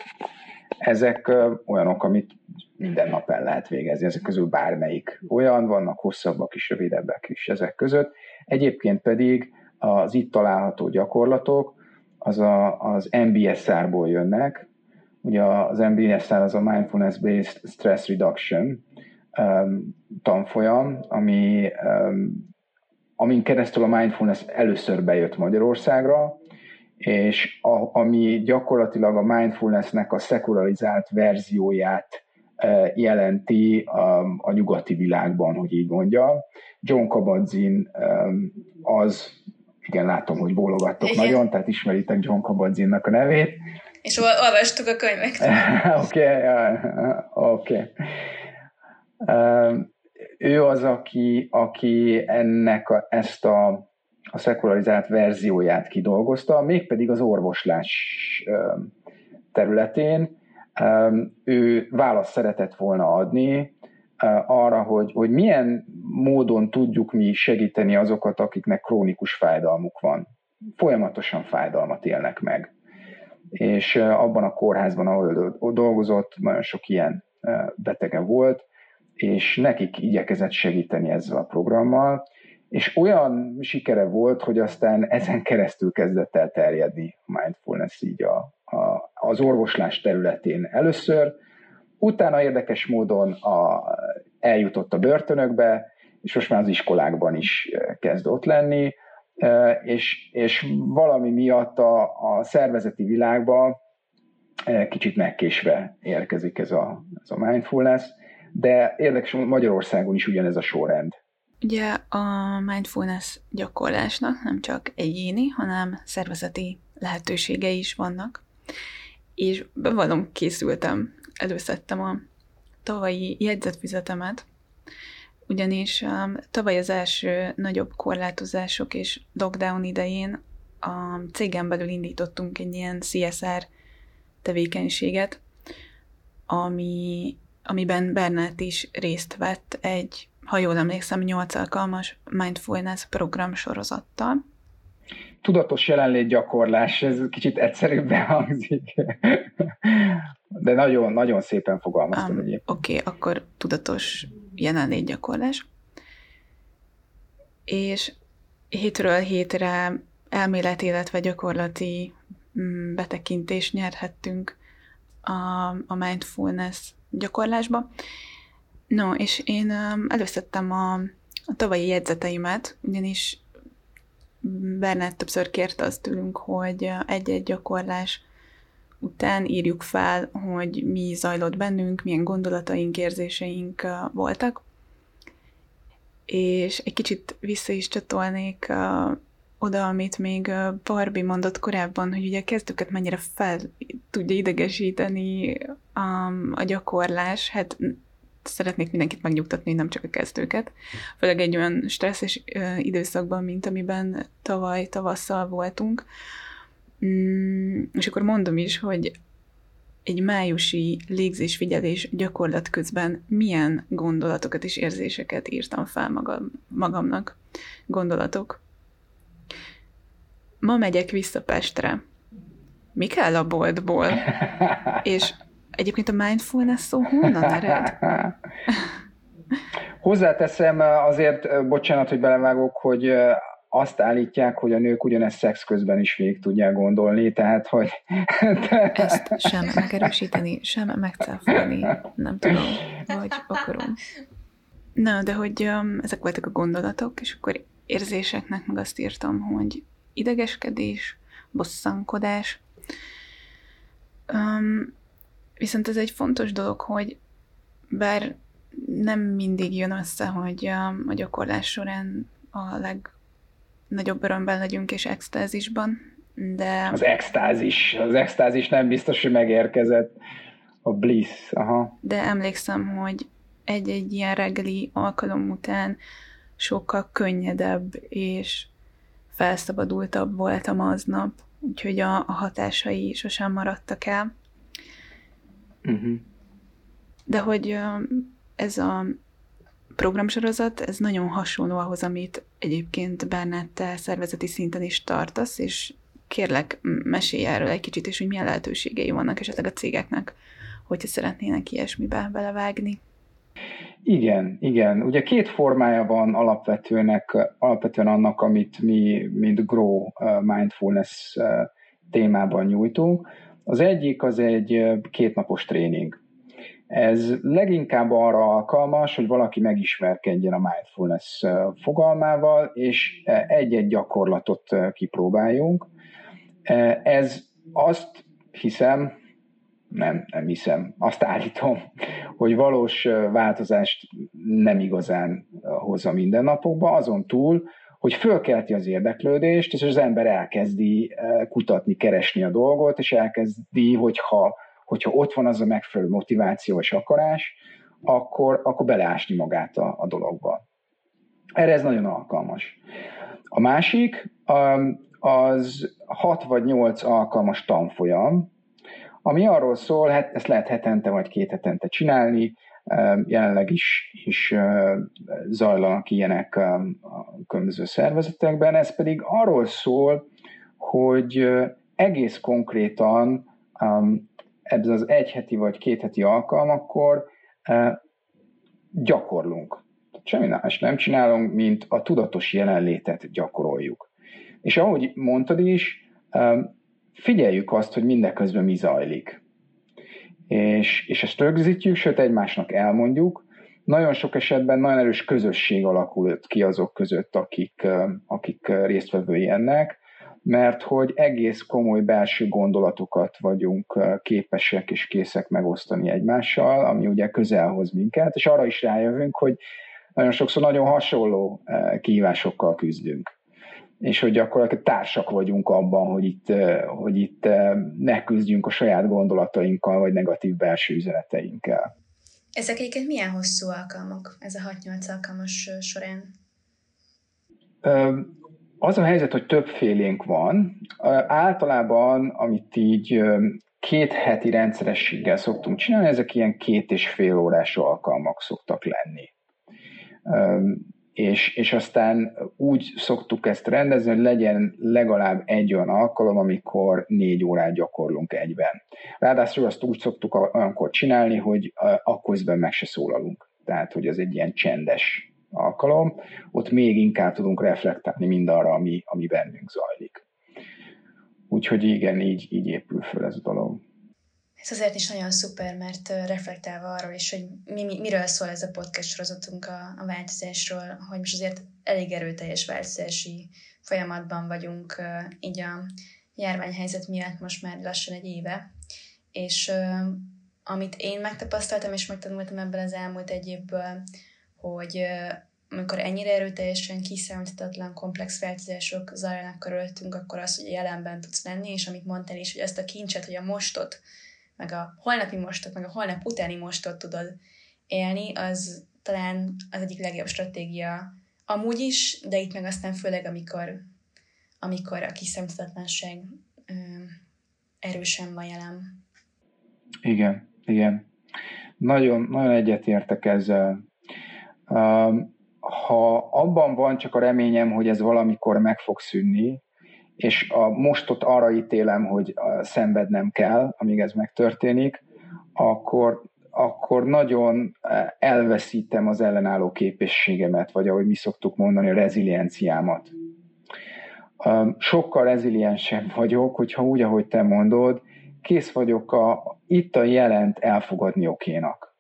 Ezek olyanok, amit minden nap el lehet végezni, ezek közül bármelyik olyan, vannak hosszabbak is, rövidebbek is ezek között. Egyébként pedig az itt található gyakorlatok az a, az MBSR-ból jönnek. Ugye az MBSR az a Mindfulness Based Stress Reduction um, tanfolyam, ami um, amin keresztül a mindfulness először bejött Magyarországra, és a, ami gyakorlatilag a mindfulnessnek a szekularizált verzióját jelenti a, a nyugati világban, hogy így mondjam. John Kabat-Zinn az, igen, látom, hogy bólogattok igen. nagyon, tehát ismeritek John Kabat-Zinnnak a nevét. És olvastuk a könyveket. Oké, oké. Ő az, aki, aki ennek a, ezt a, a szekularizált verzióját kidolgozta, mégpedig az orvoslás területén. Ő választ szeretett volna adni arra, hogy, hogy milyen módon tudjuk mi segíteni azokat, akiknek krónikus fájdalmuk van. Folyamatosan fájdalmat élnek meg. És abban a kórházban, ahol dolgozott, nagyon sok ilyen betege volt, és nekik igyekezett segíteni ezzel a programmal, és olyan sikere volt, hogy aztán ezen keresztül kezdett el terjedni a mindfulness így a, a, az orvoslás területén először, utána érdekes módon a, eljutott a börtönökbe, és most már az iskolákban is kezd ott lenni, és, és valami miatt a, a szervezeti világba kicsit megkésve érkezik ez a, ez a mindfulness, de érdekes, Magyarországon is ugyanez a sorrend. Ugye a mindfulness gyakorlásnak nem csak egyéni, hanem szervezeti lehetőségei is vannak, és bevallom, készültem, előszedtem a tavalyi jegyzetfüzetemet, ugyanis um, tavaly az első nagyobb korlátozások és lockdown idején a cégen belül indítottunk egy ilyen CSR tevékenységet, ami amiben Bernát is részt vett egy, ha jól emlékszem, nyolc alkalmas mindfulness program sorozattal. Tudatos jelenlétgyakorlás, ez kicsit egyszerűbben hangzik, de nagyon, nagyon szépen fogalmaztam um, Oké, okay, akkor tudatos jelenlétgyakorlás. És hétről hétre elmélet, illetve gyakorlati mm, betekintést nyerhettünk a, a mindfulness gyakorlásba. No, és én előszedtem a, a tavalyi jegyzeteimet, ugyanis Bernát többször kérte azt tőlünk, hogy egy-egy gyakorlás után írjuk fel, hogy mi zajlott bennünk, milyen gondolataink, érzéseink voltak. És egy kicsit vissza is csatolnék oda, amit még Barbie mondott korábban, hogy ugye a kezdőket mennyire fel tudja idegesíteni a, a gyakorlás, hát szeretnék mindenkit megnyugtatni, nem csak a kezdőket. Főleg egy olyan stresszes időszakban, mint amiben tavaly tavasszal voltunk. Mm, és akkor mondom is, hogy egy májusi légzésfigyelés gyakorlat közben milyen gondolatokat és érzéseket írtam fel magam, magamnak. Gondolatok, ma megyek vissza Pestre. Mi kell a boltból? És egyébként a mindfulness szó honnan ered? Hozzáteszem azért, bocsánat, hogy belevágok, hogy azt állítják, hogy a nők ugyanezt szex közben is végig tudják gondolni, tehát hogy... Ezt sem megerősíteni, sem megcáfolni, nem tudom, vagy akarom. Na, de hogy um, ezek voltak a gondolatok, és akkor érzéseknek meg azt írtam, hogy idegeskedés, bosszankodás. Um, viszont ez egy fontos dolog, hogy bár nem mindig jön össze, hogy a, gyakorlás során a legnagyobb örömben legyünk és extázisban, de... Az extázis, az extázis nem biztos, hogy megérkezett. A bliss, aha. De emlékszem, hogy egy-egy ilyen reggeli alkalom után sokkal könnyedebb és felszabadultabb voltam aznap, úgyhogy a, a hatásai sosem maradtak el. Uh-huh. De hogy ez a programsorozat, ez nagyon hasonló ahhoz, amit egyébként Bernát te szervezeti szinten is tartasz, és kérlek, mesélj erről egy kicsit, és hogy milyen lehetőségei vannak esetleg a cégeknek, hogyha szeretnének ilyesmibe belevágni. Igen, igen. Ugye két formája van alapvetőnek, alapvetően annak, amit mi, mint Grow Mindfulness témában nyújtunk. Az egyik az egy kétnapos tréning. Ez leginkább arra alkalmas, hogy valaki megismerkedjen a mindfulness fogalmával, és egy-egy gyakorlatot kipróbáljunk. Ez azt hiszem, nem, nem hiszem, azt állítom, hogy valós változást nem igazán hoz a mindennapokban, azon túl, hogy fölkelti az érdeklődést, és az ember elkezdi kutatni, keresni a dolgot, és elkezdi, hogyha, hogyha ott van az a megfelelő motiváció és akarás, akkor, akkor beleásni magát a, a dologba. Erre ez nagyon alkalmas. A másik az 6 vagy 8 alkalmas tanfolyam, ami arról szól, hát ezt lehet hetente vagy két hetente csinálni, jelenleg is, is zajlanak ilyenek a különböző szervezetekben, ez pedig arról szól, hogy egész konkrétan ebben az egy heti vagy két heti alkalmakkor gyakorlunk. Semmi más nem csinálunk, mint a tudatos jelenlétet gyakoroljuk. És ahogy mondtad is, figyeljük azt, hogy mindeközben mi zajlik. És, és ezt rögzítjük, sőt egymásnak elmondjuk. Nagyon sok esetben nagyon erős közösség alakult ki azok között, akik, akik résztvevői ennek, mert hogy egész komoly belső gondolatokat vagyunk képesek és készek megosztani egymással, ami ugye közel hoz minket, és arra is rájövünk, hogy nagyon sokszor nagyon hasonló kihívásokkal küzdünk és hogy gyakorlatilag társak vagyunk abban, hogy itt, hogy itt ne küzdjünk a saját gondolatainkkal, vagy negatív belső üzeneteinkkel. Ezek egyébként milyen hosszú alkalmak, ez a 6-8 alkalmas során? Az a helyzet, hogy több félénk van. Általában, amit így két heti rendszerességgel szoktunk csinálni, ezek ilyen két és fél órás alkalmak szoktak lenni és, és aztán úgy szoktuk ezt rendezni, hogy legyen legalább egy olyan alkalom, amikor négy órát gyakorlunk egyben. Ráadásul azt úgy szoktuk olyankor csinálni, hogy akkor közben meg se szólalunk. Tehát, hogy ez egy ilyen csendes alkalom, ott még inkább tudunk reflektálni mindarra, ami, ami bennünk zajlik. Úgyhogy igen, így, így épül föl ez a dolog. Ez azért is nagyon szuper, mert reflektálva arról is, hogy mi, mi, miről szól ez a podcast sorozatunk a, a változásról, hogy most azért elég erőteljes változási folyamatban vagyunk így a járványhelyzet miatt most már lassan egy éve, és amit én megtapasztaltam és megtanultam ebből az elmúlt egy évből, hogy amikor ennyire erőteljesen kiszámíthatatlan komplex változások zajlanak körülöttünk, akkor az, hogy jelenben tudsz lenni, és amit mondtál is, hogy ezt a kincset, hogy a mostot meg a holnapi mostot, meg a holnap utáni mostot tudod élni, az talán az egyik legjobb stratégia amúgy is, de itt meg aztán főleg, amikor, amikor a kiszámíthatatlanság erősen van jelen. Igen, igen. Nagyon, nagyon egyetértek ezzel. Ha abban van csak a reményem, hogy ez valamikor meg fog szűnni, és a mostot arra ítélem, hogy szenvednem kell, amíg ez megtörténik, akkor, akkor nagyon elveszítem az ellenálló képességemet, vagy ahogy mi szoktuk mondani, a rezilienciámat. Sokkal reziliensebb vagyok, hogyha úgy, ahogy te mondod, kész vagyok a, itt a jelent elfogadni okénak.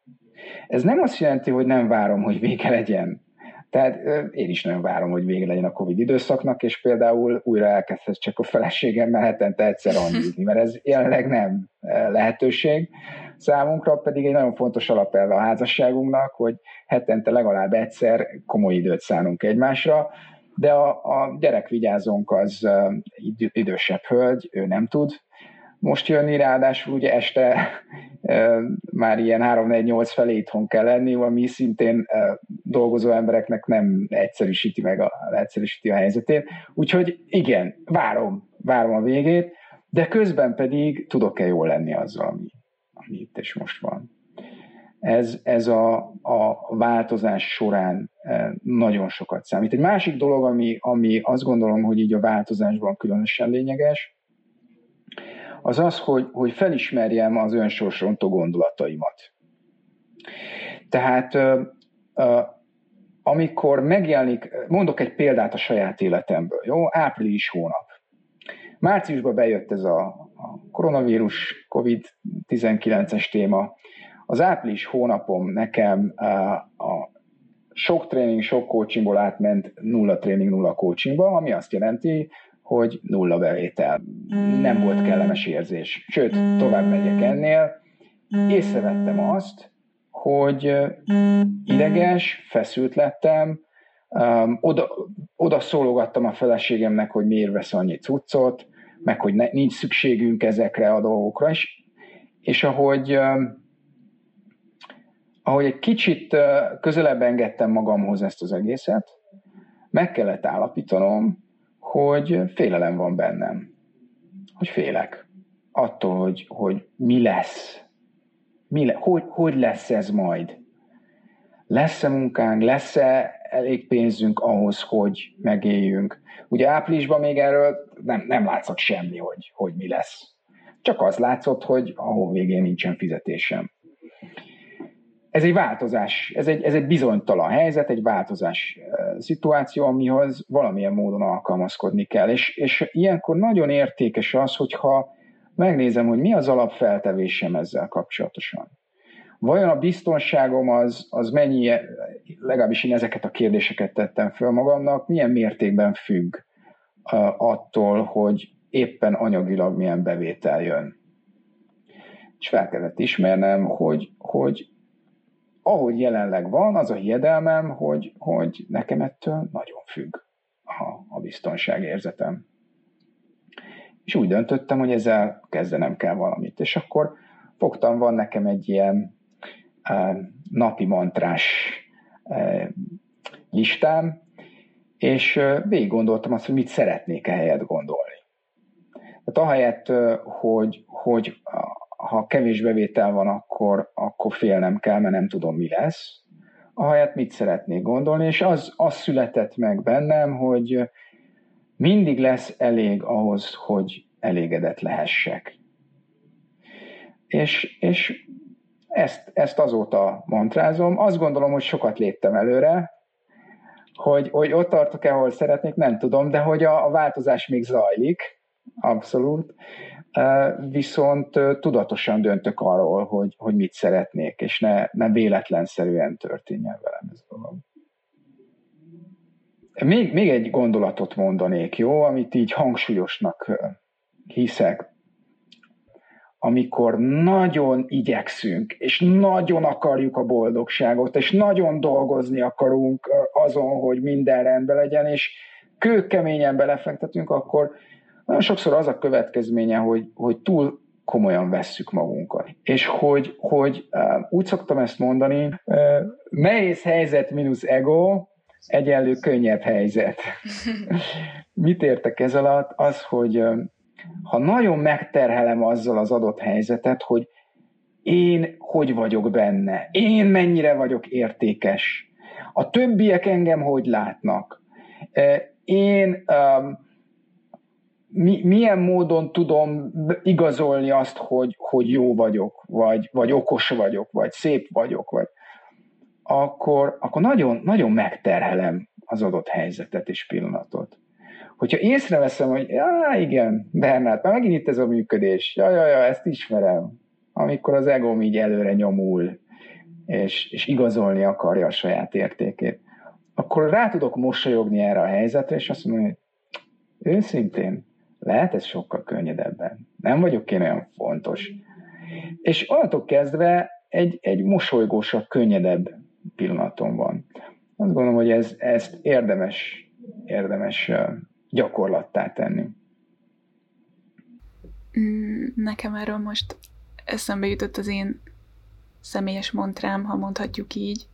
Ez nem azt jelenti, hogy nem várom, hogy vége legyen tehát én is nagyon várom, hogy vége legyen a Covid időszaknak, és például újra elkezdhet csak a feleségemmel hetente egyszer annyúzni, mert ez jelenleg nem lehetőség. Számunkra pedig egy nagyon fontos alapelve a házasságunknak, hogy hetente legalább egyszer komoly időt szánunk egymásra, de a, a gyerekvigyázónk az idősebb hölgy, ő nem tud most jönni, ráadásul ugye este már ilyen 3-4-8 felé itthon kell lenni, ami szintén dolgozó embereknek nem egyszerűsíti meg a, egyszerűsíti a helyzetét. Úgyhogy igen, várom, várom a végét, de közben pedig tudok-e jól lenni azzal, ami, ami itt és most van. Ez, ez a, a változás során nagyon sokat számít. Egy másik dolog, ami, ami azt gondolom, hogy így a változásban különösen lényeges, az az, hogy, hogy felismerjem az önsorsrontó gondolataimat. Tehát amikor megjelenik, mondok egy példát a saját életemből, jó? Április hónap. Márciusban bejött ez a, a koronavírus, COVID-19-es téma. Az április hónapom nekem a, a sok tréning, sok coachingból átment nulla tréning, nulla coachingba, ami azt jelenti, hogy nulla bevétel. Nem volt kellemes érzés. Sőt, tovább megyek ennél. Észrevettem azt, hogy ideges, feszült lettem, um, oda, oda szólogattam a feleségemnek, hogy miért vesz annyi cuccot, meg hogy ne, nincs szükségünk ezekre a dolgokra, és, és ahogy, um, ahogy egy kicsit uh, közelebb engedtem magamhoz ezt az egészet, meg kellett állapítanom, hogy félelem van bennem. Hogy félek. Attól, hogy, hogy mi lesz. Mi le, hogy, hogy lesz ez majd? Lesz-e munkánk, lesz-e elég pénzünk ahhoz, hogy megéljünk? Ugye áprilisban még erről nem, nem látszott semmi, hogy, hogy mi lesz. Csak az látszott, hogy ahol végén nincsen fizetésem ez egy változás, ez egy, ez egy bizonytalan helyzet, egy változás szituáció, amihoz valamilyen módon alkalmazkodni kell. És, és ilyenkor nagyon értékes az, hogyha megnézem, hogy mi az alapfeltevésem ezzel kapcsolatosan. Vajon a biztonságom az, az mennyi, legalábbis én ezeket a kérdéseket tettem föl magamnak, milyen mértékben függ attól, hogy éppen anyagilag milyen bevétel jön. És fel kellett ismernem, hogy, hogy ahogy jelenleg van, az a hiedelmem, hogy, hogy nekem ettől nagyon függ a, a biztonságérzetem. És úgy döntöttem, hogy ezzel kezdenem kell valamit. És akkor fogtam, van nekem egy ilyen uh, napi mantrás uh, listám, és uh, végig gondoltam azt, hogy mit szeretnék ehelyett gondolni. Tehát ahelyett, hogy, hogy ha kevés bevétel van, akkor, akkor félnem kell, mert nem tudom, mi lesz. Ahelyett mit szeretnék gondolni, és az, az született meg bennem, hogy mindig lesz elég ahhoz, hogy elégedett lehessek. És, és ezt, ezt azóta mantrázom. Azt gondolom, hogy sokat léptem előre, hogy, hogy ott tartok-e, ahol szeretnék, nem tudom, de hogy a, a változás még zajlik, abszolút viszont tudatosan döntök arról, hogy, hogy mit szeretnék, és ne, ne véletlenszerűen történjen velem ez dolog. Még, még egy gondolatot mondanék, jó, amit így hangsúlyosnak hiszek. Amikor nagyon igyekszünk, és nagyon akarjuk a boldogságot, és nagyon dolgozni akarunk azon, hogy minden rendben legyen, és kőkeményen belefektetünk, akkor nagyon sokszor az a következménye, hogy, hogy túl komolyan vesszük magunkat. És hogy, hogy úgy szoktam ezt mondani, nehéz helyzet mínusz ego, egyenlő könnyebb helyzet. Mit értek ez alatt? Az, hogy ha nagyon megterhelem azzal az adott helyzetet, hogy én hogy vagyok benne, én mennyire vagyok értékes, a többiek engem hogy látnak, én um, mi, milyen módon tudom igazolni azt, hogy, hogy jó vagyok, vagy, vagy okos vagyok, vagy szép vagyok, vagy akkor, akkor nagyon, nagyon megterhelem az adott helyzetet és pillanatot. Hogyha észreveszem, hogy ja, igen, Bernát, már megint itt ez a működés, ja, ja, ja, ezt ismerem, amikor az ego így előre nyomul, és, és igazolni akarja a saját értékét, akkor rá tudok mosolyogni erre a helyzetre, és azt mondom, hogy őszintén, lehet ez sokkal könnyedebben. Nem vagyok én olyan fontos. És onnantól kezdve egy, egy mosolygósabb, könnyedebb pillanatom van. Azt gondolom, hogy ez, ezt érdemes, érdemes gyakorlattá tenni. Mm, nekem erről most eszembe jutott az én személyes montrám, ha mondhatjuk így,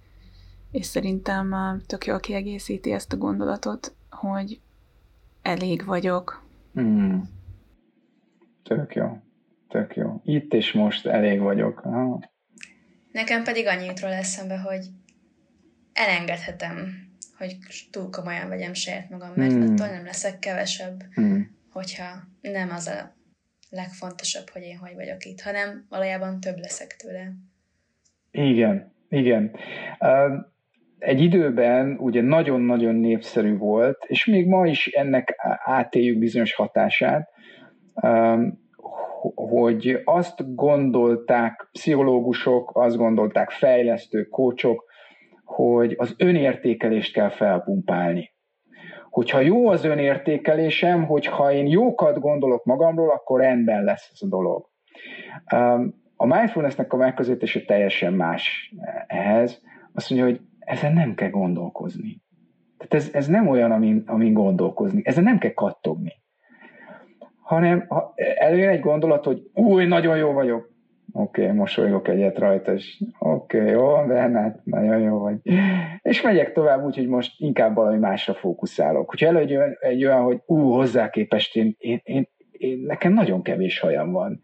és szerintem tök jól kiegészíti ezt a gondolatot, hogy elég vagyok, Mm. Tök jó. Tök jó. Itt és most elég vagyok. Aha. Nekem pedig annyi jutról eszembe, hogy elengedhetem, hogy túl komolyan vegyem saját magam, mert mm. attól nem leszek kevesebb, mm. hogyha nem az a legfontosabb, hogy én hogy vagyok itt, hanem valójában több leszek tőle. Igen, igen. Uh, egy időben ugye nagyon-nagyon népszerű volt, és még ma is ennek átéljük bizonyos hatását, um, hogy azt gondolták pszichológusok, azt gondolták fejlesztők, kócsok, hogy az önértékelést kell felpumpálni. Hogyha jó az önértékelésem, hogyha én jókat gondolok magamról, akkor rendben lesz ez a dolog. A mindfulnessnek a megközelítése teljesen más ehhez. Azt mondja, hogy ezen nem kell gondolkozni. Tehát ez, ez nem olyan, amin, amin gondolkozni. Ezen nem kell kattogni. Hanem ha előjön egy gondolat, hogy új, nagyon jó vagyok. Oké, okay, mosolygok egyet rajta, és oké, okay, jó, Bernát, nagyon jó vagy. És megyek tovább úgy, hogy most inkább valami másra fókuszálok. Hogyha előjön egy olyan, hogy ú, hozzá képest én, én, én, én, nekem nagyon kevés hajam van.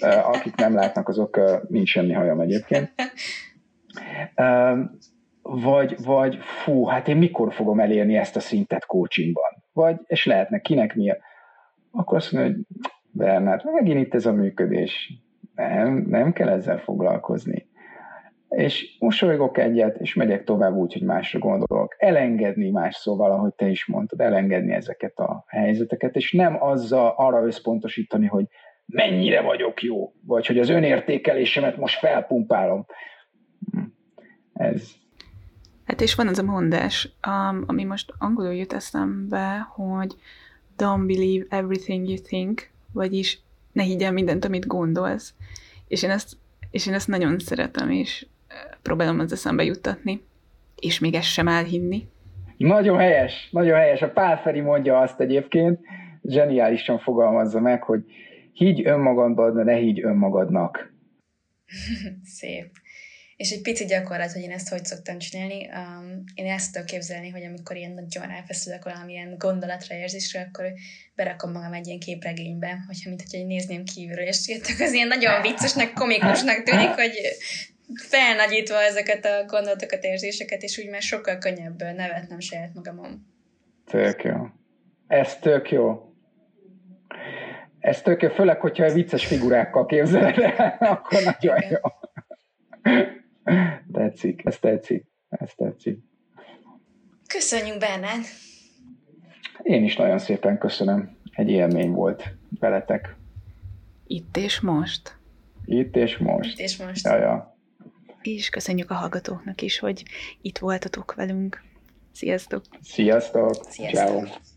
Akik nem látnak, azok nincs semmi hajam egyébként vagy, vagy fú, hát én mikor fogom elérni ezt a szintet coachingban? Vagy, és lehetne kinek mi, akkor azt mondja, hogy Bernát, megint itt ez a működés. Nem, nem kell ezzel foglalkozni. És mosolygok egyet, és megyek tovább úgy, hogy másra gondolok. Elengedni más szóval, ahogy te is mondtad, elengedni ezeket a helyzeteket, és nem azzal arra összpontosítani, hogy mennyire vagyok jó, vagy hogy az önértékelésemet most felpumpálom. Ez, Hát és van az a mondás, um, ami most angolul jut eszembe, hogy don't believe everything you think, vagyis ne higgyel mindent, amit gondolsz. És én ezt, és én ezt nagyon szeretem, és próbálom az eszembe juttatni, és még ezt sem elhinni. Nagyon helyes, nagyon helyes. A Pál Feri mondja azt egyébként, zseniálisan fogalmazza meg, hogy higgy önmagadban, de ne higgy önmagadnak. Szép. És egy pici gyakorlat, hogy én ezt hogy szoktam csinálni. Um, én ezt tudom képzelni, hogy amikor ilyen nagyon elfeszülök valamilyen gondolatra, érzésre, akkor berakom magam egy ilyen képregénybe, hogyha mint hogy nézném kívülről, és jöttek az ilyen nagyon viccesnek, komikusnak tűnik, hogy felnagyítva ezeket a gondolatokat, érzéseket, és úgy már sokkal könnyebb nevetnem saját magamon. Tök jó. Ez tök jó. Ez tök jó, főleg, hogyha vicces figurákkal képzeled el, akkor nagyon jó. Tetszik, ez tetszik, ez tetszik. Köszönjük, Bernát! Én is nagyon szépen köszönöm. Egy élmény volt veletek. Itt és most. Itt és most. Itt és most. Jaja. És köszönjük a hallgatóknak is, hogy itt voltatok velünk. Sziasztok! Sziasztok! Sziasztok. Ciao.